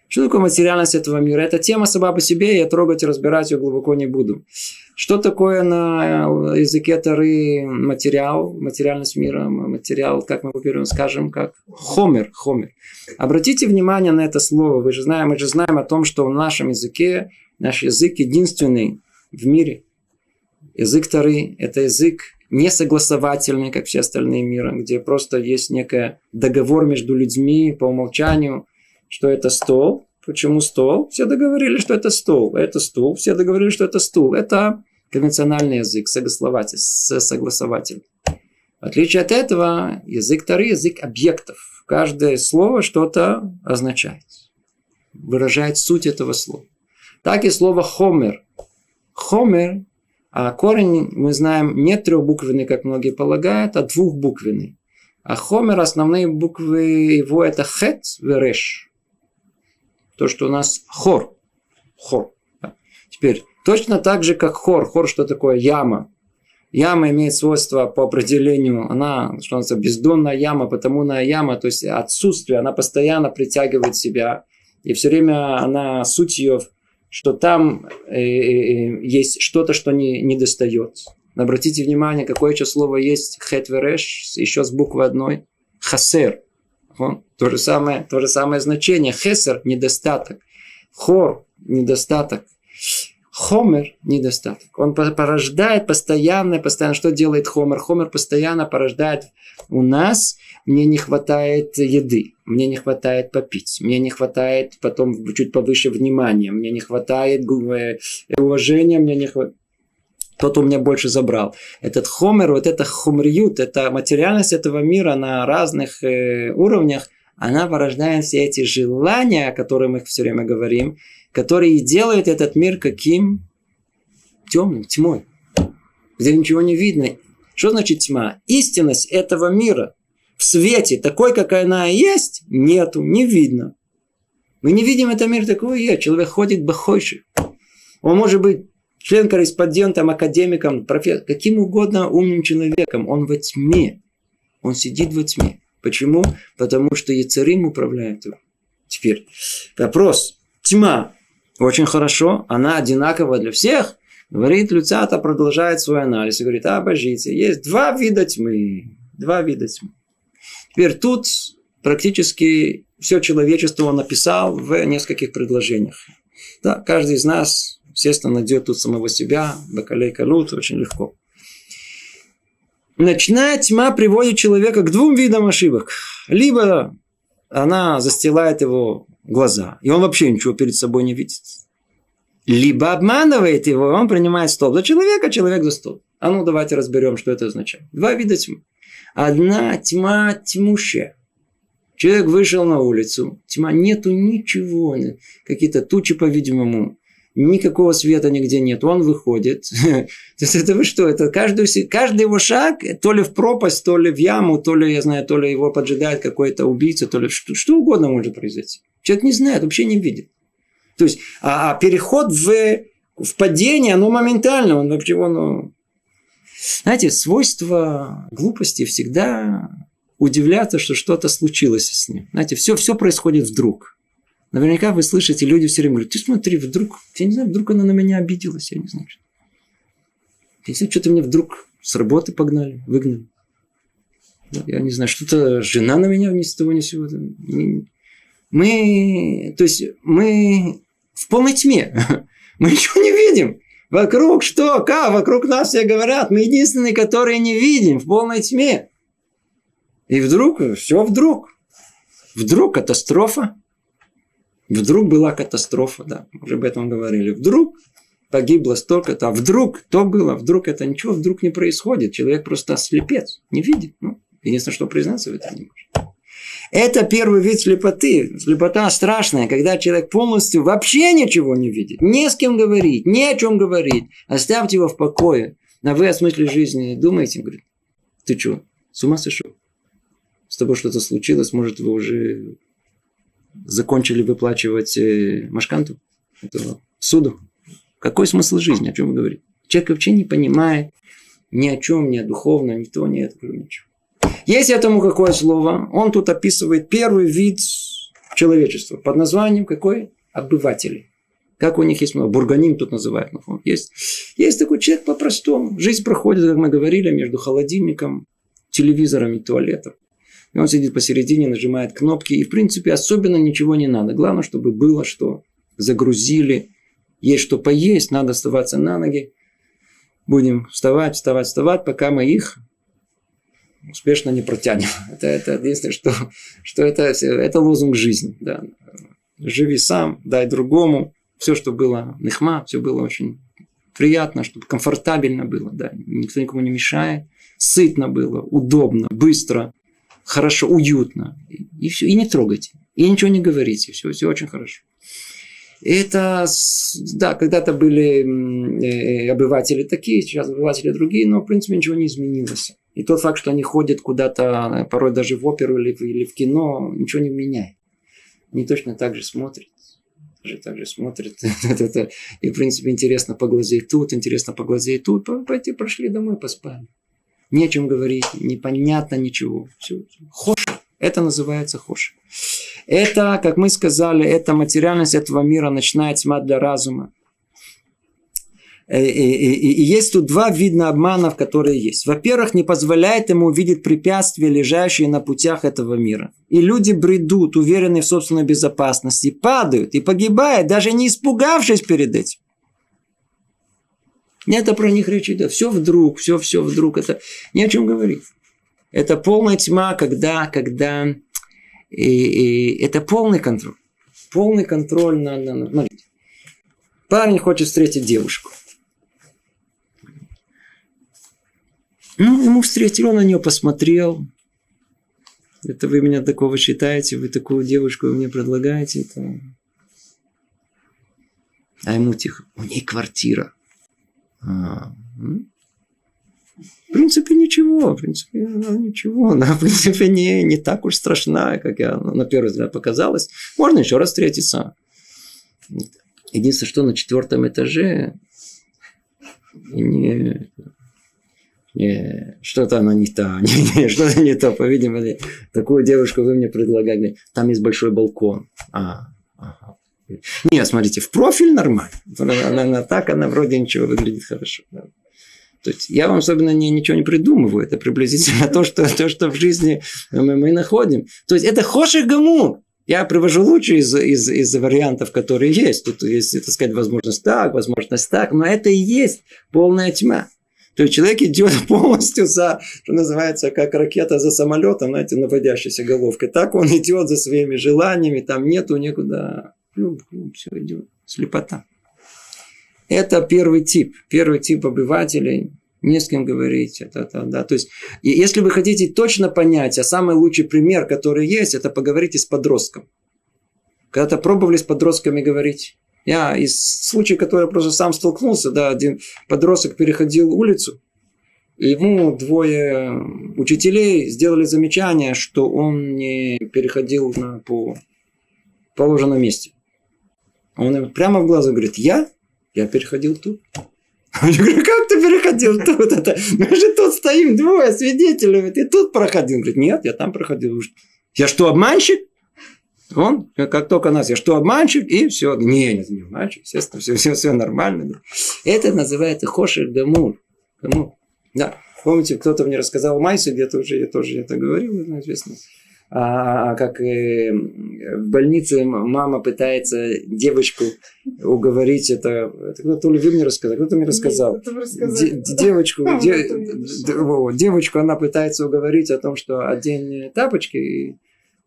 Что такое материальность этого мира? Это тема сама по себе, я трогать и разбирать ее глубоко не буду. Что такое на языке Тары материал, материальность мира, материал, как мы по скажем, как хомер, хомер. Обратите внимание на это слово. Вы же знаем, мы же знаем о том, что в нашем языке, наш язык единственный в мире. Язык Тары – это язык несогласовательный, как все остальные мира, где просто есть некий договор между людьми по умолчанию – что это стол. Почему стол? Все договорились, что это стол. Это стул. Все договорились, что это стул. Это конвенциональный язык, согласователь. согласователь. В отличие от этого, язык Тары – язык объектов. Каждое слово что-то означает. Выражает суть этого слова. Так и слово «хомер». «Хомер» а корень, мы знаем, не трехбуквенный, как многие полагают, а двухбуквенный. А хомер, основные буквы его это хет, вереш то, что у нас хор. Хор. Теперь, точно так же, как хор. Хор, что такое яма? Яма имеет свойство по определению, она, что называется, бездонная яма, потому на яма, то есть отсутствие, она постоянно притягивает себя. И все время она, суть ее, что там э, э, э есть что-то, что не, не достает. Обратите внимание, какое еще слово есть хетвереш, еще с буквы одной. Хасер. То же самое, то же самое значение. Хесер – недостаток. Хор – недостаток. Хомер – недостаток. Он порождает постоянно, постоянно. Что делает Хомер? Хомер постоянно порождает у нас мне не хватает еды, мне не хватает попить, мне не хватает потом чуть повыше внимания, мне не хватает э, уважения, мне не хватает тот у меня больше забрал. Этот хомер, вот это хумриют, это материальность этого мира на разных э, уровнях, она порождает все эти желания, о которых мы все время говорим, которые делают этот мир каким? Темным, тьмой. Где ничего не видно. Что значит тьма? Истинность этого мира в свете, такой, какая она есть, нету, не видно. Мы не видим этот мир такой есть. Человек ходит бахойший. Он может быть член-корреспондентом, академиком, профессором, каким угодно умным человеком. Он во тьме. Он сидит во тьме. Почему? Потому что Яцерим управляет его. Теперь вопрос. Тьма. Очень хорошо. Она одинакова для всех. Говорит, Люцата продолжает свой анализ и говорит, а, обожите, есть два вида тьмы. Два вида тьмы. Теперь тут практически все человечество он написал в нескольких предложениях. Да, каждый из нас естественно, найдет тут самого себя, бакалей калут, очень легко. Ночная тьма приводит человека к двум видам ошибок. Либо она застилает его глаза, и он вообще ничего перед собой не видит. Либо обманывает его, и он принимает стол за человека, человек за стол. А ну давайте разберем, что это означает. Два вида тьмы. Одна тьма тьмущая. Человек вышел на улицу, тьма, нету ничего, какие-то тучи, по-видимому, никакого света нигде нет, он выходит. То есть это вы что, это каждый, каждый его шаг, то ли в пропасть, то ли в яму, то ли, я знаю, то ли его поджидает какой-то убийца, то ли что, что угодно может произойти. Человек не знает, вообще не видит. То есть, а, а переход в, в падение, оно моментально, он вообще, он, знаете, свойство глупости всегда удивляться, что что-то случилось с ним. Знаете, все, все происходит вдруг. Наверняка вы слышите, люди все время говорят, ты смотри, вдруг, я не знаю, вдруг она на меня обиделась, я не знаю. Знаю, что-то мне вдруг с работы погнали, выгнали. Я не знаю, что-то жена на меня ни с того ни с сего. Мы, то есть, мы в полной тьме. Мы ничего не видим. Вокруг что? Как? Вокруг нас все говорят. Мы единственные, которые не видим в полной тьме. И вдруг, все вдруг. Вдруг катастрофа. Вдруг была катастрофа, да, уже об этом говорили. Вдруг погибло столько-то, а вдруг то было, вдруг это ничего, вдруг не происходит. Человек просто слепец, не видит. Ну, единственное, что признаться в этом не может. Это первый вид слепоты. Слепота страшная, когда человек полностью вообще ничего не видит. Не с кем говорить, ни о чем говорить. Оставьте его в покое. А вы о смысле жизни думаете? Говорит, ты что, с ума сошел? С тобой что-то случилось, может, вы уже закончили выплачивать э, машканту? Это суду? Какой смысл жизни? О чем вы говорите? Человек вообще не понимает ни о чем, ни о духовном, ни то, ни это, ничего. Есть этому какое слово? Он тут описывает первый вид человечества под названием какой? Обыватели. Как у них есть много. Бурганим тут называют. Есть, есть такой человек по-простому. Жизнь проходит, как мы говорили, между холодильником, телевизором и туалетом. И он сидит посередине, нажимает кнопки. И, в принципе, особенно ничего не надо. Главное, чтобы было что. Загрузили. Есть что поесть, надо оставаться на ноги. Будем вставать, вставать, вставать, пока мы их успешно не протянем. Это, это единственное, что, что это, это лозунг жизни. Да. Живи сам, дай другому. Все, что было нехма, все было очень приятно, чтобы комфортабельно было. Да. Никто никому не мешает. Сытно было, удобно, быстро, хорошо, уютно. И, все. И не трогайте. И ничего не говорите. Все, все очень хорошо. Это, да, когда-то были э, обыватели такие, сейчас обыватели другие, но, в принципе, ничего не изменилось. И тот факт, что они ходят куда-то, порой даже в оперу или или в кино, ничего не меняет. Они точно так же смотрят. Тоже так же смотрят. И, в принципе, интересно поглазеть тут, интересно поглазеть тут. Пойти, прошли домой, поспали. Не о чем говорить, непонятно ничего. Все. Хоша. Это называется хоша. Это, как мы сказали, это материальность этого мира, ночная тьма для разума. И, и, и, и есть тут два вида обманов, которые есть. Во-первых, не позволяет ему увидеть препятствия, лежащие на путях этого мира. И люди бредут, уверенные в собственной безопасности, падают и погибают, даже не испугавшись перед этим. Это про них речь идет. Все вдруг, все, все вдруг. Это ни о чем говорить. Это полная тьма, когда, когда и, и это полный контроль. Полный контроль на, на, на... Парень хочет встретить девушку. Ну, ему встретил, он на нее посмотрел. Это вы меня такого считаете, вы такую девушку мне предлагаете. Это... А ему тихо, у ней квартира. А, в принципе, ничего. В принципе, ну, ничего. Она, в принципе, не, не так уж страшна, как я на первый взгляд показалось. Можно еще раз встретиться. Единственное, что на четвертом этаже не, не, что-то она не та, не, не, что-то не то, по-видимому, такую девушку вы мне предлагали, там есть большой балкон. А, ага. Нет, смотрите, в профиль нормально. Она, она так, она вроде ничего выглядит хорошо. То есть я вам особенно не, ничего не придумываю. Это приблизительно то, что, то, что в жизни мы, мы находим. То есть это хоших гамур. Я привожу лучшие из, из, из вариантов, которые есть. Тут есть, так сказать, возможность так, возможность так, но это и есть полная тьма. То есть человек идет полностью за, что называется, как ракета за самолетом, знаете, наводящейся головкой. Так он идет за своими желаниями, там нету никуда. Плюм, плюм, все идет. Слепота. Это первый тип. Первый тип обывателей. Не с кем говорить. Это, это, да. То есть, если вы хотите точно понять, а самый лучший пример, который есть, это поговорите с подростком. Когда-то пробовали с подростками говорить. Я из случая, который я просто сам столкнулся, да, один подросток переходил улицу, ему двое учителей сделали замечание, что он не переходил на, по положенном месте. Он им прямо в глаза говорит, я я переходил тут. Я говорю, как ты переходил тут? Это, мы же тут стоим двое свидетелей. Ты тут проходил? Он говорит, нет, я там проходил. Я что, обманщик? Он, как только нас, я что, обманщик? И все. Не, не, не обманщик, естественно, все, все, все нормально. Это называется хошер гамур. гамур. Да. Помните, кто-то мне рассказал Майсу, где-то уже я тоже это говорил, известно. А, а, как э, в больнице мама пытается девочку уговорить, это, это кто-то Левин мне рассказал, кто-то мне рассказал. Нет, девочку, де, девочку она пытается уговорить о том, что одень тапочки, и,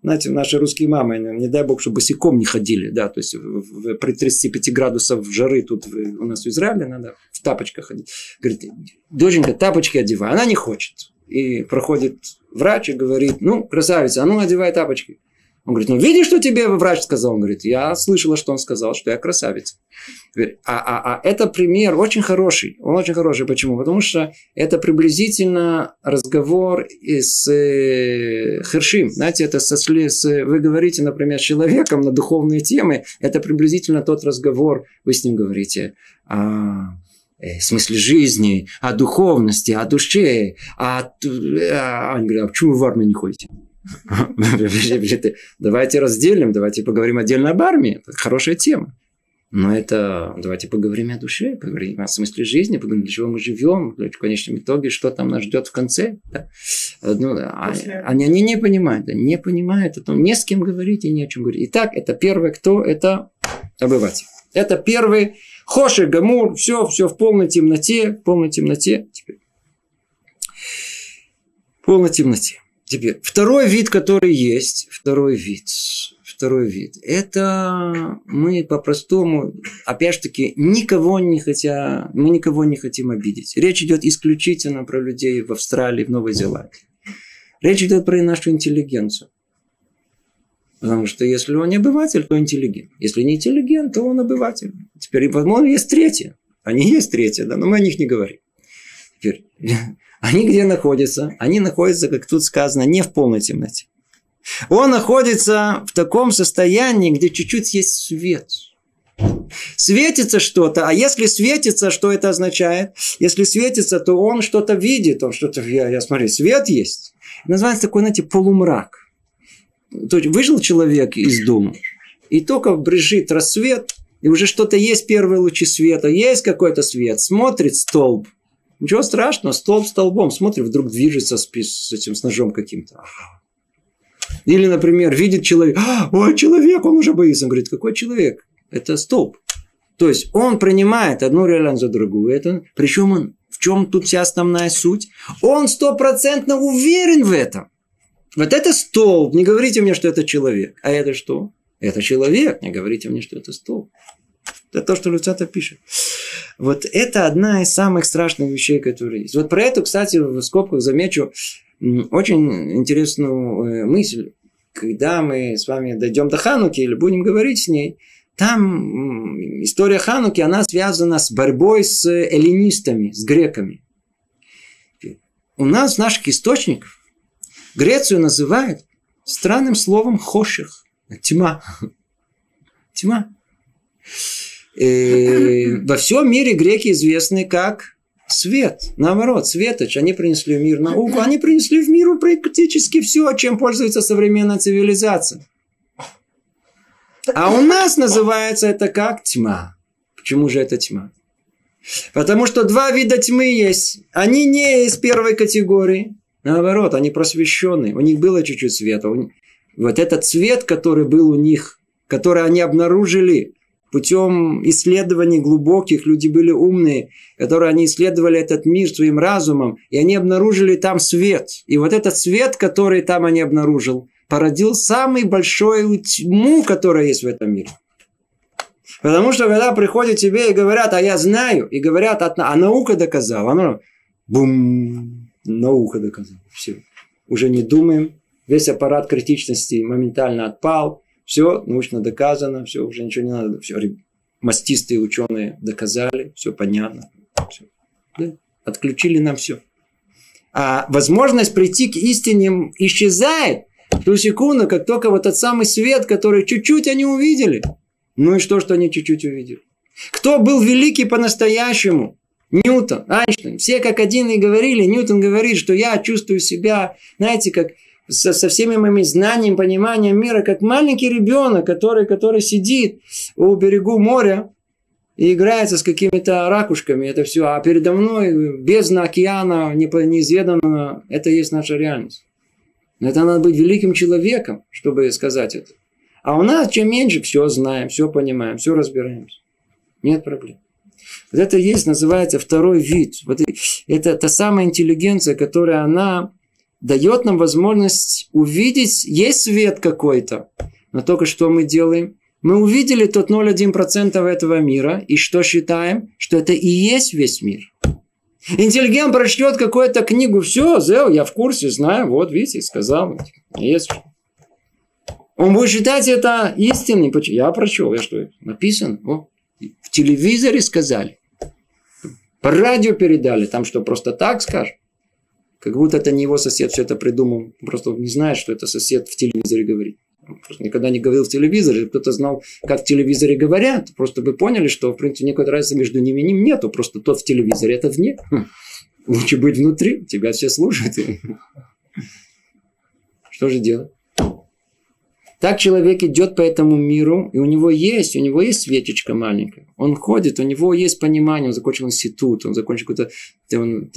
знаете, наши русские мамы, не дай бог, чтобы босиком не ходили, да, то есть в, в, при 35 градусов жары тут в, у нас в Израиле надо в тапочках ходить. Говорит, доченька, тапочки одевай. Она не хочет. И проходит врач и говорит, ну, красавица, а ну, одевай тапочки. Он говорит, ну видишь, что тебе врач сказал? Он говорит, я слышала, что он сказал, что я красавица. А, а, а это пример очень хороший. Он очень хороший. Почему? Потому что это приблизительно разговор с э, Хершим. Знаете, это со, с, вы говорите, например, с человеком на духовные темы. Это приблизительно тот разговор. Вы с ним говорите э, смысле жизни, о духовности, о душе. О, а, они говорят, а почему вы в армию не ходите? Давайте разделим, давайте поговорим отдельно об армии. Хорошая тема. Но это давайте поговорим о душе, поговорим о смысле жизни, поговорим, для чего мы живем, в конечном итоге, что там нас ждет в конце. Да? Ну, а, они, они не понимают, да, не понимают, о том, не с кем говорить и не о чем говорить. Итак, это первый кто? Это обыватель. Это первый Хоши, Гамур, все, все в полной темноте, в полной темноте. Теперь. В полной темноте. Теперь, второй вид, который есть, второй вид, второй вид, это мы по-простому, опять же таки, никого не хотя, мы никого не хотим обидеть. Речь идет исключительно про людей в Австралии, в Новой Зеландии. Речь идет про нашу интеллигенцию. Потому что если он не обыватель, то интеллигент. Если не интеллигент, то он обыватель. Теперь, возможно, есть третье. Они есть третье, да, но мы о них не говорим. Теперь, они где находятся? Они находятся, как тут сказано, не в полной темноте. Он находится в таком состоянии, где чуть-чуть есть свет. Светится что-то, а если светится, что это означает? Если светится, то он что-то видит, он что-то, я, я смотрю, свет есть. Называется такой, знаете, полумрак. То есть выжил человек из дома, и только брежит рассвет, и уже что-то есть, первые лучи света, есть какой-то свет, смотрит столб, Ничего страшного, столб столбом. Смотри, вдруг движется с, с этим с ножом каким-то. Или, например, видит человек, а, ой, человек, он уже боится. Он говорит, какой человек? Это столб. То есть он принимает одну реальность за другую. Это, причем он, в чем тут вся основная суть? Он стопроцентно уверен в этом. Вот это столб. Не говорите мне, что это человек. А это что? Это человек. Не говорите мне, что это столб. Это то, что Люцата пишет. Вот это одна из самых страшных вещей, которые есть. Вот про это, кстати, в скобках замечу очень интересную э, мысль. Когда мы с вами дойдем до Хануки или будем говорить с ней, там история Хануки, она связана с борьбой с эллинистами, с греками. У нас в наших источниках Грецию называют странным словом хоших, тьма. Тьма. Э, во всем мире греки известны как свет. Наоборот, светоч. Они принесли в мир науку, они принесли в мир практически все, чем пользуется современная цивилизация. А у нас называется это как тьма. Почему же это тьма? Потому что два вида тьмы есть. Они не из первой категории. Наоборот, они просвещенные. У них было чуть-чуть света. Вот этот цвет, который был у них, который они обнаружили путем исследований глубоких, люди были умные, которые они исследовали этот мир своим разумом, и они обнаружили там свет. И вот этот свет, который там они обнаружил, породил самую большую тьму, которая есть в этом мире. Потому что когда приходят тебе и говорят, а я знаю, и говорят, а наука доказала, оно бум, наука доказала. Все. Уже не думаем, весь аппарат критичности моментально отпал, все научно доказано, все, уже ничего не надо. Все, мастистые ученые доказали, все понятно. Все. Да? Отключили нам все. А возможность прийти к истине исчезает в ту секунду, как только вот тот самый свет, который чуть-чуть они увидели. Ну и что, что они чуть-чуть увидели? Кто был великий по-настоящему? Ньютон, Айнштейн. Все как один и говорили. Ньютон говорит, что я чувствую себя, знаете, как со, со всеми моими знаниями, пониманием мира, как маленький ребенок, который, который сидит у берегу моря и играется с какими-то ракушками. Это все. А передо мной бездна океана, неизведанного, это есть наша реальность. Но это надо быть великим человеком, чтобы сказать это. А у нас чем меньше все знаем, все понимаем, все разбираемся. Нет проблем. Вот это есть, называется второй вид. Вот это та самая интеллигенция, которая она дает нам возможность увидеть, есть свет какой-то. Но только что мы делаем? Мы увидели тот 0,1% этого мира, и что считаем? Что это и есть весь мир. Интеллигент прочтет какую-то книгу, все, зел, я в курсе, знаю, вот, видите, сказал. Есть. Он будет считать это истинным. Я прочел, я что, написано? О, в телевизоре сказали. По радио передали, там что, просто так скажешь? Как будто это не его сосед все это придумал. Просто не знает, что это сосед в телевизоре говорит. просто никогда не говорил в телевизоре. Кто-то знал, как в телевизоре говорят. Просто бы поняли, что, в принципе, никакой разницы между ними ним нету. Просто тот в телевизоре, это вне. Хм. Лучше быть внутри. Тебя все слушают. Что же делать? Так человек идет по этому миру, и у него есть, у него есть светочка маленькая. Он ходит, у него есть понимание, он закончил институт, он закончил какую-то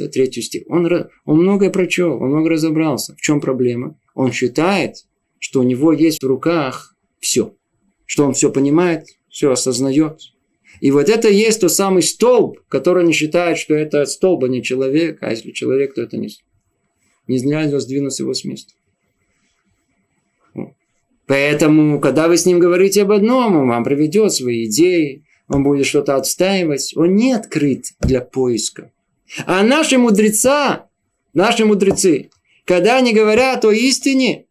третью стих. Он, он многое прочел, он много разобрался. В чем проблема? Он считает, что у него есть в руках все. Что он все понимает, все осознает. И вот это есть тот самый столб, который не считает, что это столб, а не человек. А если человек, то это не, не нельзя сдвинуть его с места. Поэтому, когда вы с ним говорите об одном, он вам приведет свои идеи, он будет что-то отстаивать. Он не открыт для поиска. А наши мудреца, наши мудрецы, когда они говорят о истине,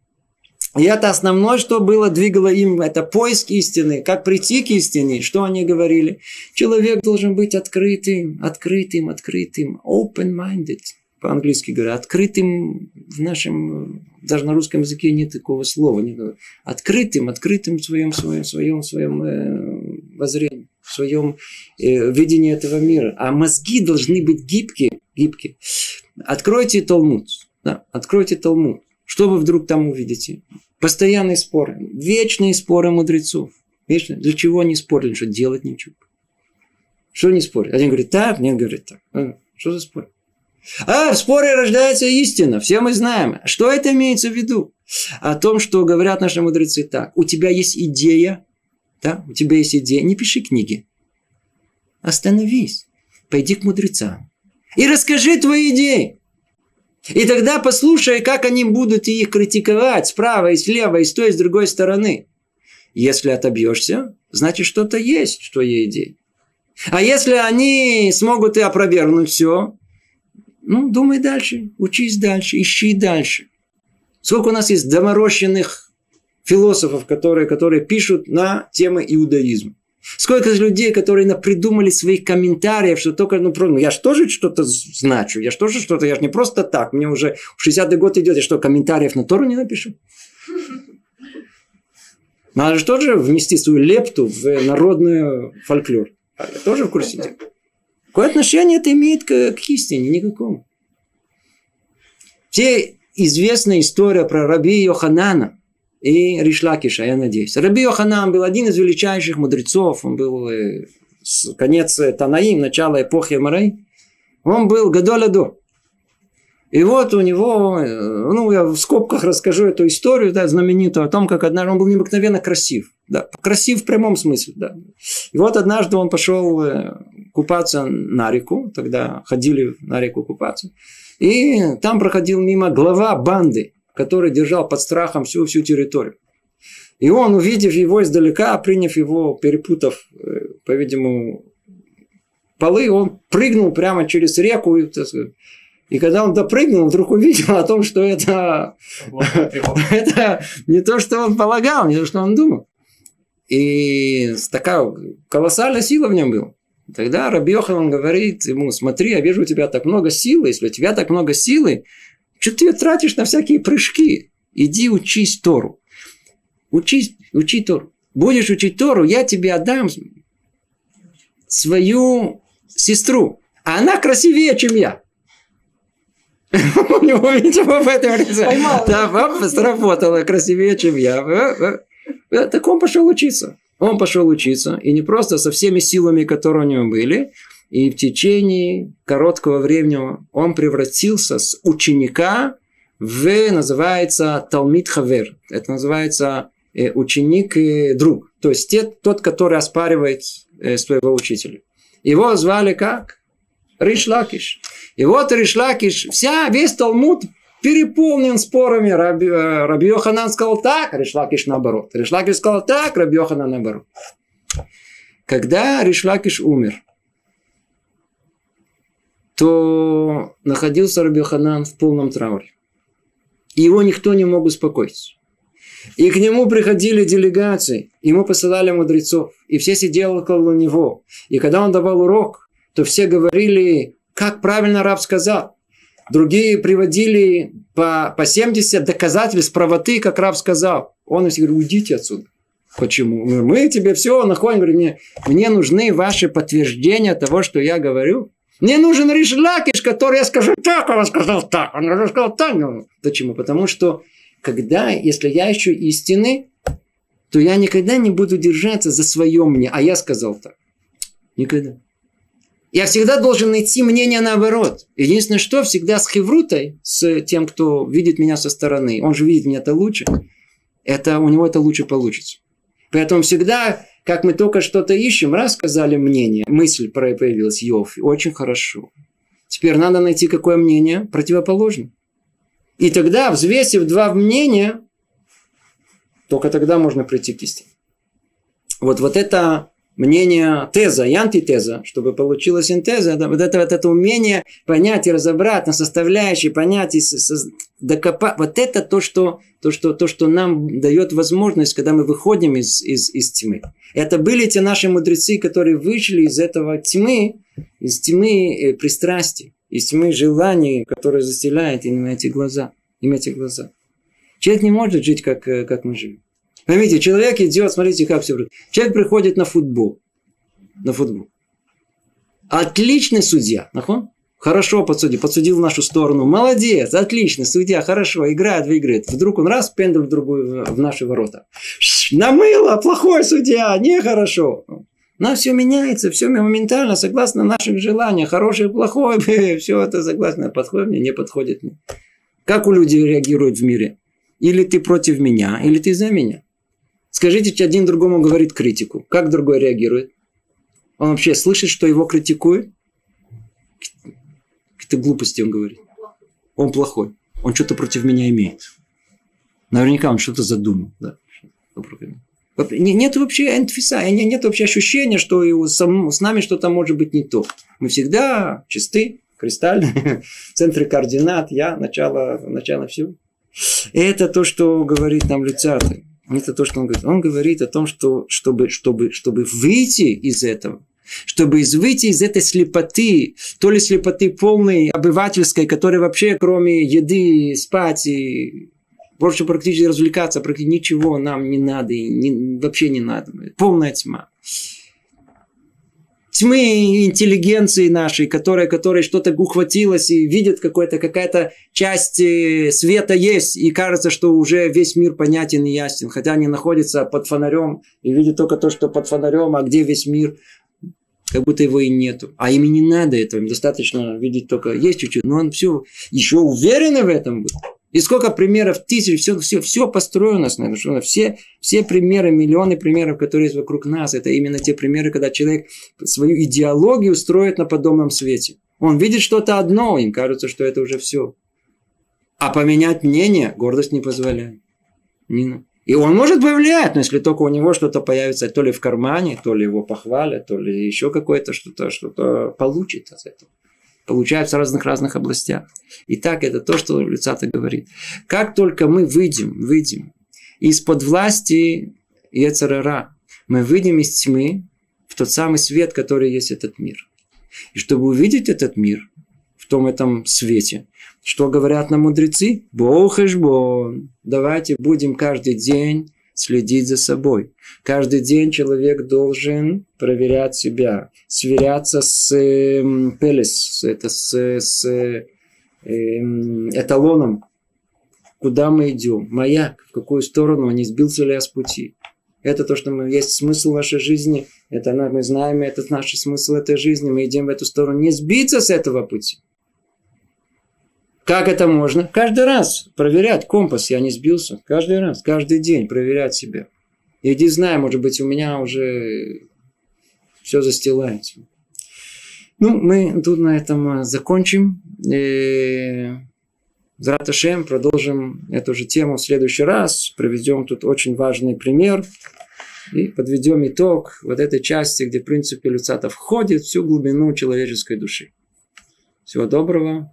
и это основное, что было, двигало им, это поиск истины, как прийти к истине. Что они говорили? Человек должен быть открытым, открытым, открытым, open-minded по-английски говорят, открытым в нашем, даже на русском языке нет такого слова, нет, открытым, открытым в своем, своем, своем, своем э, воззрении, в своем э, видении этого мира. А мозги должны быть гибкие, гибкие. Откройте Талмуд, да, откройте Талмуд. Что вы вдруг там увидите? Постоянные споры, вечные споры мудрецов. Вечно. Для чего они спорили? Что делать нечего. Что они спорят? Один говорит так, нет, говорит так. А, что за спор? А в споре рождается истина, все мы знаем. Что это имеется в виду? О том, что говорят наши мудрецы так. У тебя есть идея, да? у тебя есть идея, не пиши книги. Остановись, пойди к мудрецам и расскажи твои идеи. И тогда послушай, как они будут их критиковать справа и слева, и с той, и с другой стороны. Если отобьешься, значит что-то есть в твоей идее. А если они смогут и опровергнуть все, ну, думай дальше, учись дальше, ищи дальше. Сколько у нас есть доморощенных философов, которые, которые пишут на темы иудаизма. Сколько людей, которые придумали своих комментариев, что только, ну, ну я же тоже что-то значу, я же тоже что-то, я же не просто так, мне уже 60-й год идет, я что, комментариев на Тору не напишу? Надо же тоже внести свою лепту в народный фольклор. Я тоже в курсе дела. Какое отношение это имеет к, к истине? Никакого. Все известная история про Раби Йоханана и Ришлакиша, я надеюсь. Раби Йоханан был один из величайших мудрецов. Он был э, конец Танаим, начало эпохи Марей. Он был Гадоладо. И вот у него, э, ну, я в скобках расскажу эту историю, да, знаменитую, о том, как однажды он был необыкновенно красив. Да, красив в прямом смысле, да. И вот однажды он пошел э, купаться на реку, тогда ходили на реку купаться, и там проходил мимо глава банды, который держал под страхом всю, всю территорию. И он, увидев его издалека, приняв его, перепутав, э, по-видимому, полы, он прыгнул прямо через реку. И, и когда он допрыгнул, вдруг увидел о том, что это, это не то, что он полагал, не то, что он думал. И такая колоссальная сила в нем была. Тогда Раби Йоханан говорит ему, смотри, я вижу у тебя так много силы, если у тебя так много силы, что ты ее тратишь на всякие прыжки? Иди учись Тору. Учись, учи Тору. Будешь учить Тору, я тебе отдам свою сестру. А она красивее, чем я. У него, видимо, в этом Да, сработала красивее, чем я. Так он пошел учиться. Он пошел учиться, и не просто со всеми силами, которые у него были, и в течение короткого времени он превратился с ученика в, называется, Талмит Хавер. Это называется э, ученик и друг. То есть те, тот, который оспаривает э, своего учителя. Его звали как? Ришлакиш. И вот Ришлакиш, вся, весь Талмуд переполнен спорами. Раби, э, Раби Йоханан сказал так, Ришлакиш наоборот. Ришлакиш сказал так, Раби Йоханан наоборот. Когда Ришлакиш умер, то находился Раби Ханан в полном трауре. Его никто не мог успокоить. И к нему приходили делегации, ему посылали мудрецов, и все сидели около него. И когда он давал урок, то все говорили, как правильно раб сказал. Другие приводили по, по 70 доказательств правоты, как раб сказал. Он говорит, уйдите отсюда. Почему? Мы тебе все находим. Говорит, мне, мне нужны ваши подтверждения того, что я говорю. Мне нужен Ришлакиш, который я скажу так, он сказал так, он сказал так. Почему? Потому что когда, если я ищу истины, то я никогда не буду держаться за свое мнение. А я сказал так. Никогда. Я всегда должен найти мнение наоборот. Единственное, что всегда с хеврутой, с тем, кто видит меня со стороны, он же видит меня это лучше, это у него это лучше получится. Поэтому всегда, как мы только что-то ищем, раз сказали мнение, мысль появилась, Йов, очень хорошо. Теперь надо найти какое мнение противоположное. И тогда, взвесив два мнения, только тогда можно прийти к истине. Вот, вот это мнение теза и антитеза, чтобы получилась синтеза, да, вот, это, вот это умение понять и разобрать на составляющие, понять и докопать. Вот это то что, то, что, то, что нам дает возможность, когда мы выходим из, из, из тьмы. Это были те наши мудрецы, которые вышли из этого тьмы, из тьмы э, пристрастий, из тьмы желаний, которые застеляют именно эти глаза. Именно эти глаза. Человек не может жить, как, э, как мы живем. Поймите, человек идет, смотрите, как все. Человек приходит на футбол. На футбол. Отличный судья. Нахон? Хорошо подсудил, подсудил в нашу сторону. Молодец, отлично, судья, хорошо, играет, выиграет. Вдруг он раз пендель в другую, в наши ворота. Намыло, плохой судья, нехорошо. Но все меняется, все моментально, согласно нашим желаниям. Хороший, плохой, все это согласно. Подходит мне, не подходит мне. Как у людей реагируют в мире? Или ты против меня, или ты за меня. Скажите, один другому говорит критику. Как другой реагирует? Он вообще слышит, что его критикуют? Какие-то глупости он говорит. Он плохой. Он что-то против меня имеет. Наверняка он что-то задумал. Да? Нет вообще энтфиса, нет вообще ощущения, что с нами что-то может быть не то. Мы всегда чисты, кристальны, в центре координат, я, начало, начало всего. Это то, что говорит нам Люцатый. Это то, что он говорит. Он говорит о том, что чтобы, чтобы, чтобы выйти из этого, чтобы выйти из этой слепоты, то ли слепоты полной, обывательской, которая вообще кроме еды, спать и больше практически развлекаться, практически ничего нам не надо, и не, вообще не надо. Полная тьма тьмы интеллигенции нашей, которая, которая что-то ухватилась и видит какой-то, какая-то часть э, света есть, и кажется, что уже весь мир понятен и ясен, хотя они находятся под фонарем и видят только то, что под фонарем, а где весь мир, как будто его и нету. А им и не надо этого, им достаточно видеть только есть чуть-чуть, но он все еще уверен в этом. И сколько примеров, тысяч, все, все, все построено с нами. Что все, все примеры, миллионы примеров, которые есть вокруг нас, это именно те примеры, когда человек свою идеологию строит на подобном свете. Он видит что-то одно, им кажется, что это уже все. А поменять мнение гордость не позволяет. И он может повлиять, но если только у него что-то появится то ли в кармане, то ли его похвалят, то ли еще какое-то что-то, что-то получит от этого получаются в разных-разных областях. И так это то, что Люцата говорит. Как только мы выйдем, выйдем из-под власти Ецарара, мы выйдем из тьмы в тот самый свет, который есть этот мир. И чтобы увидеть этот мир в том этом свете, что говорят нам мудрецы? Бог Давайте будем каждый день следить за собой. Каждый день человек должен проверять себя, сверяться с э, пелес, это с, с э, эталоном, куда мы идем, маяк, в какую сторону, а не сбился ли я с пути. Это то, что мы, есть смысл нашей жизни, это мы знаем, это наш смысл этой жизни, мы идем в эту сторону, не сбиться с этого пути. Как это можно? Каждый раз проверять компас, я не сбился. Каждый раз, каждый день проверять себя. И не знаю, может быть, у меня уже все застилается. Ну, мы тут на этом э, закончим. И... Зраташем продолжим эту же тему в следующий раз. Проведем тут очень важный пример. И подведем итог вот этой части, где, в принципе, Люцата входит всю глубину человеческой души. Всего доброго.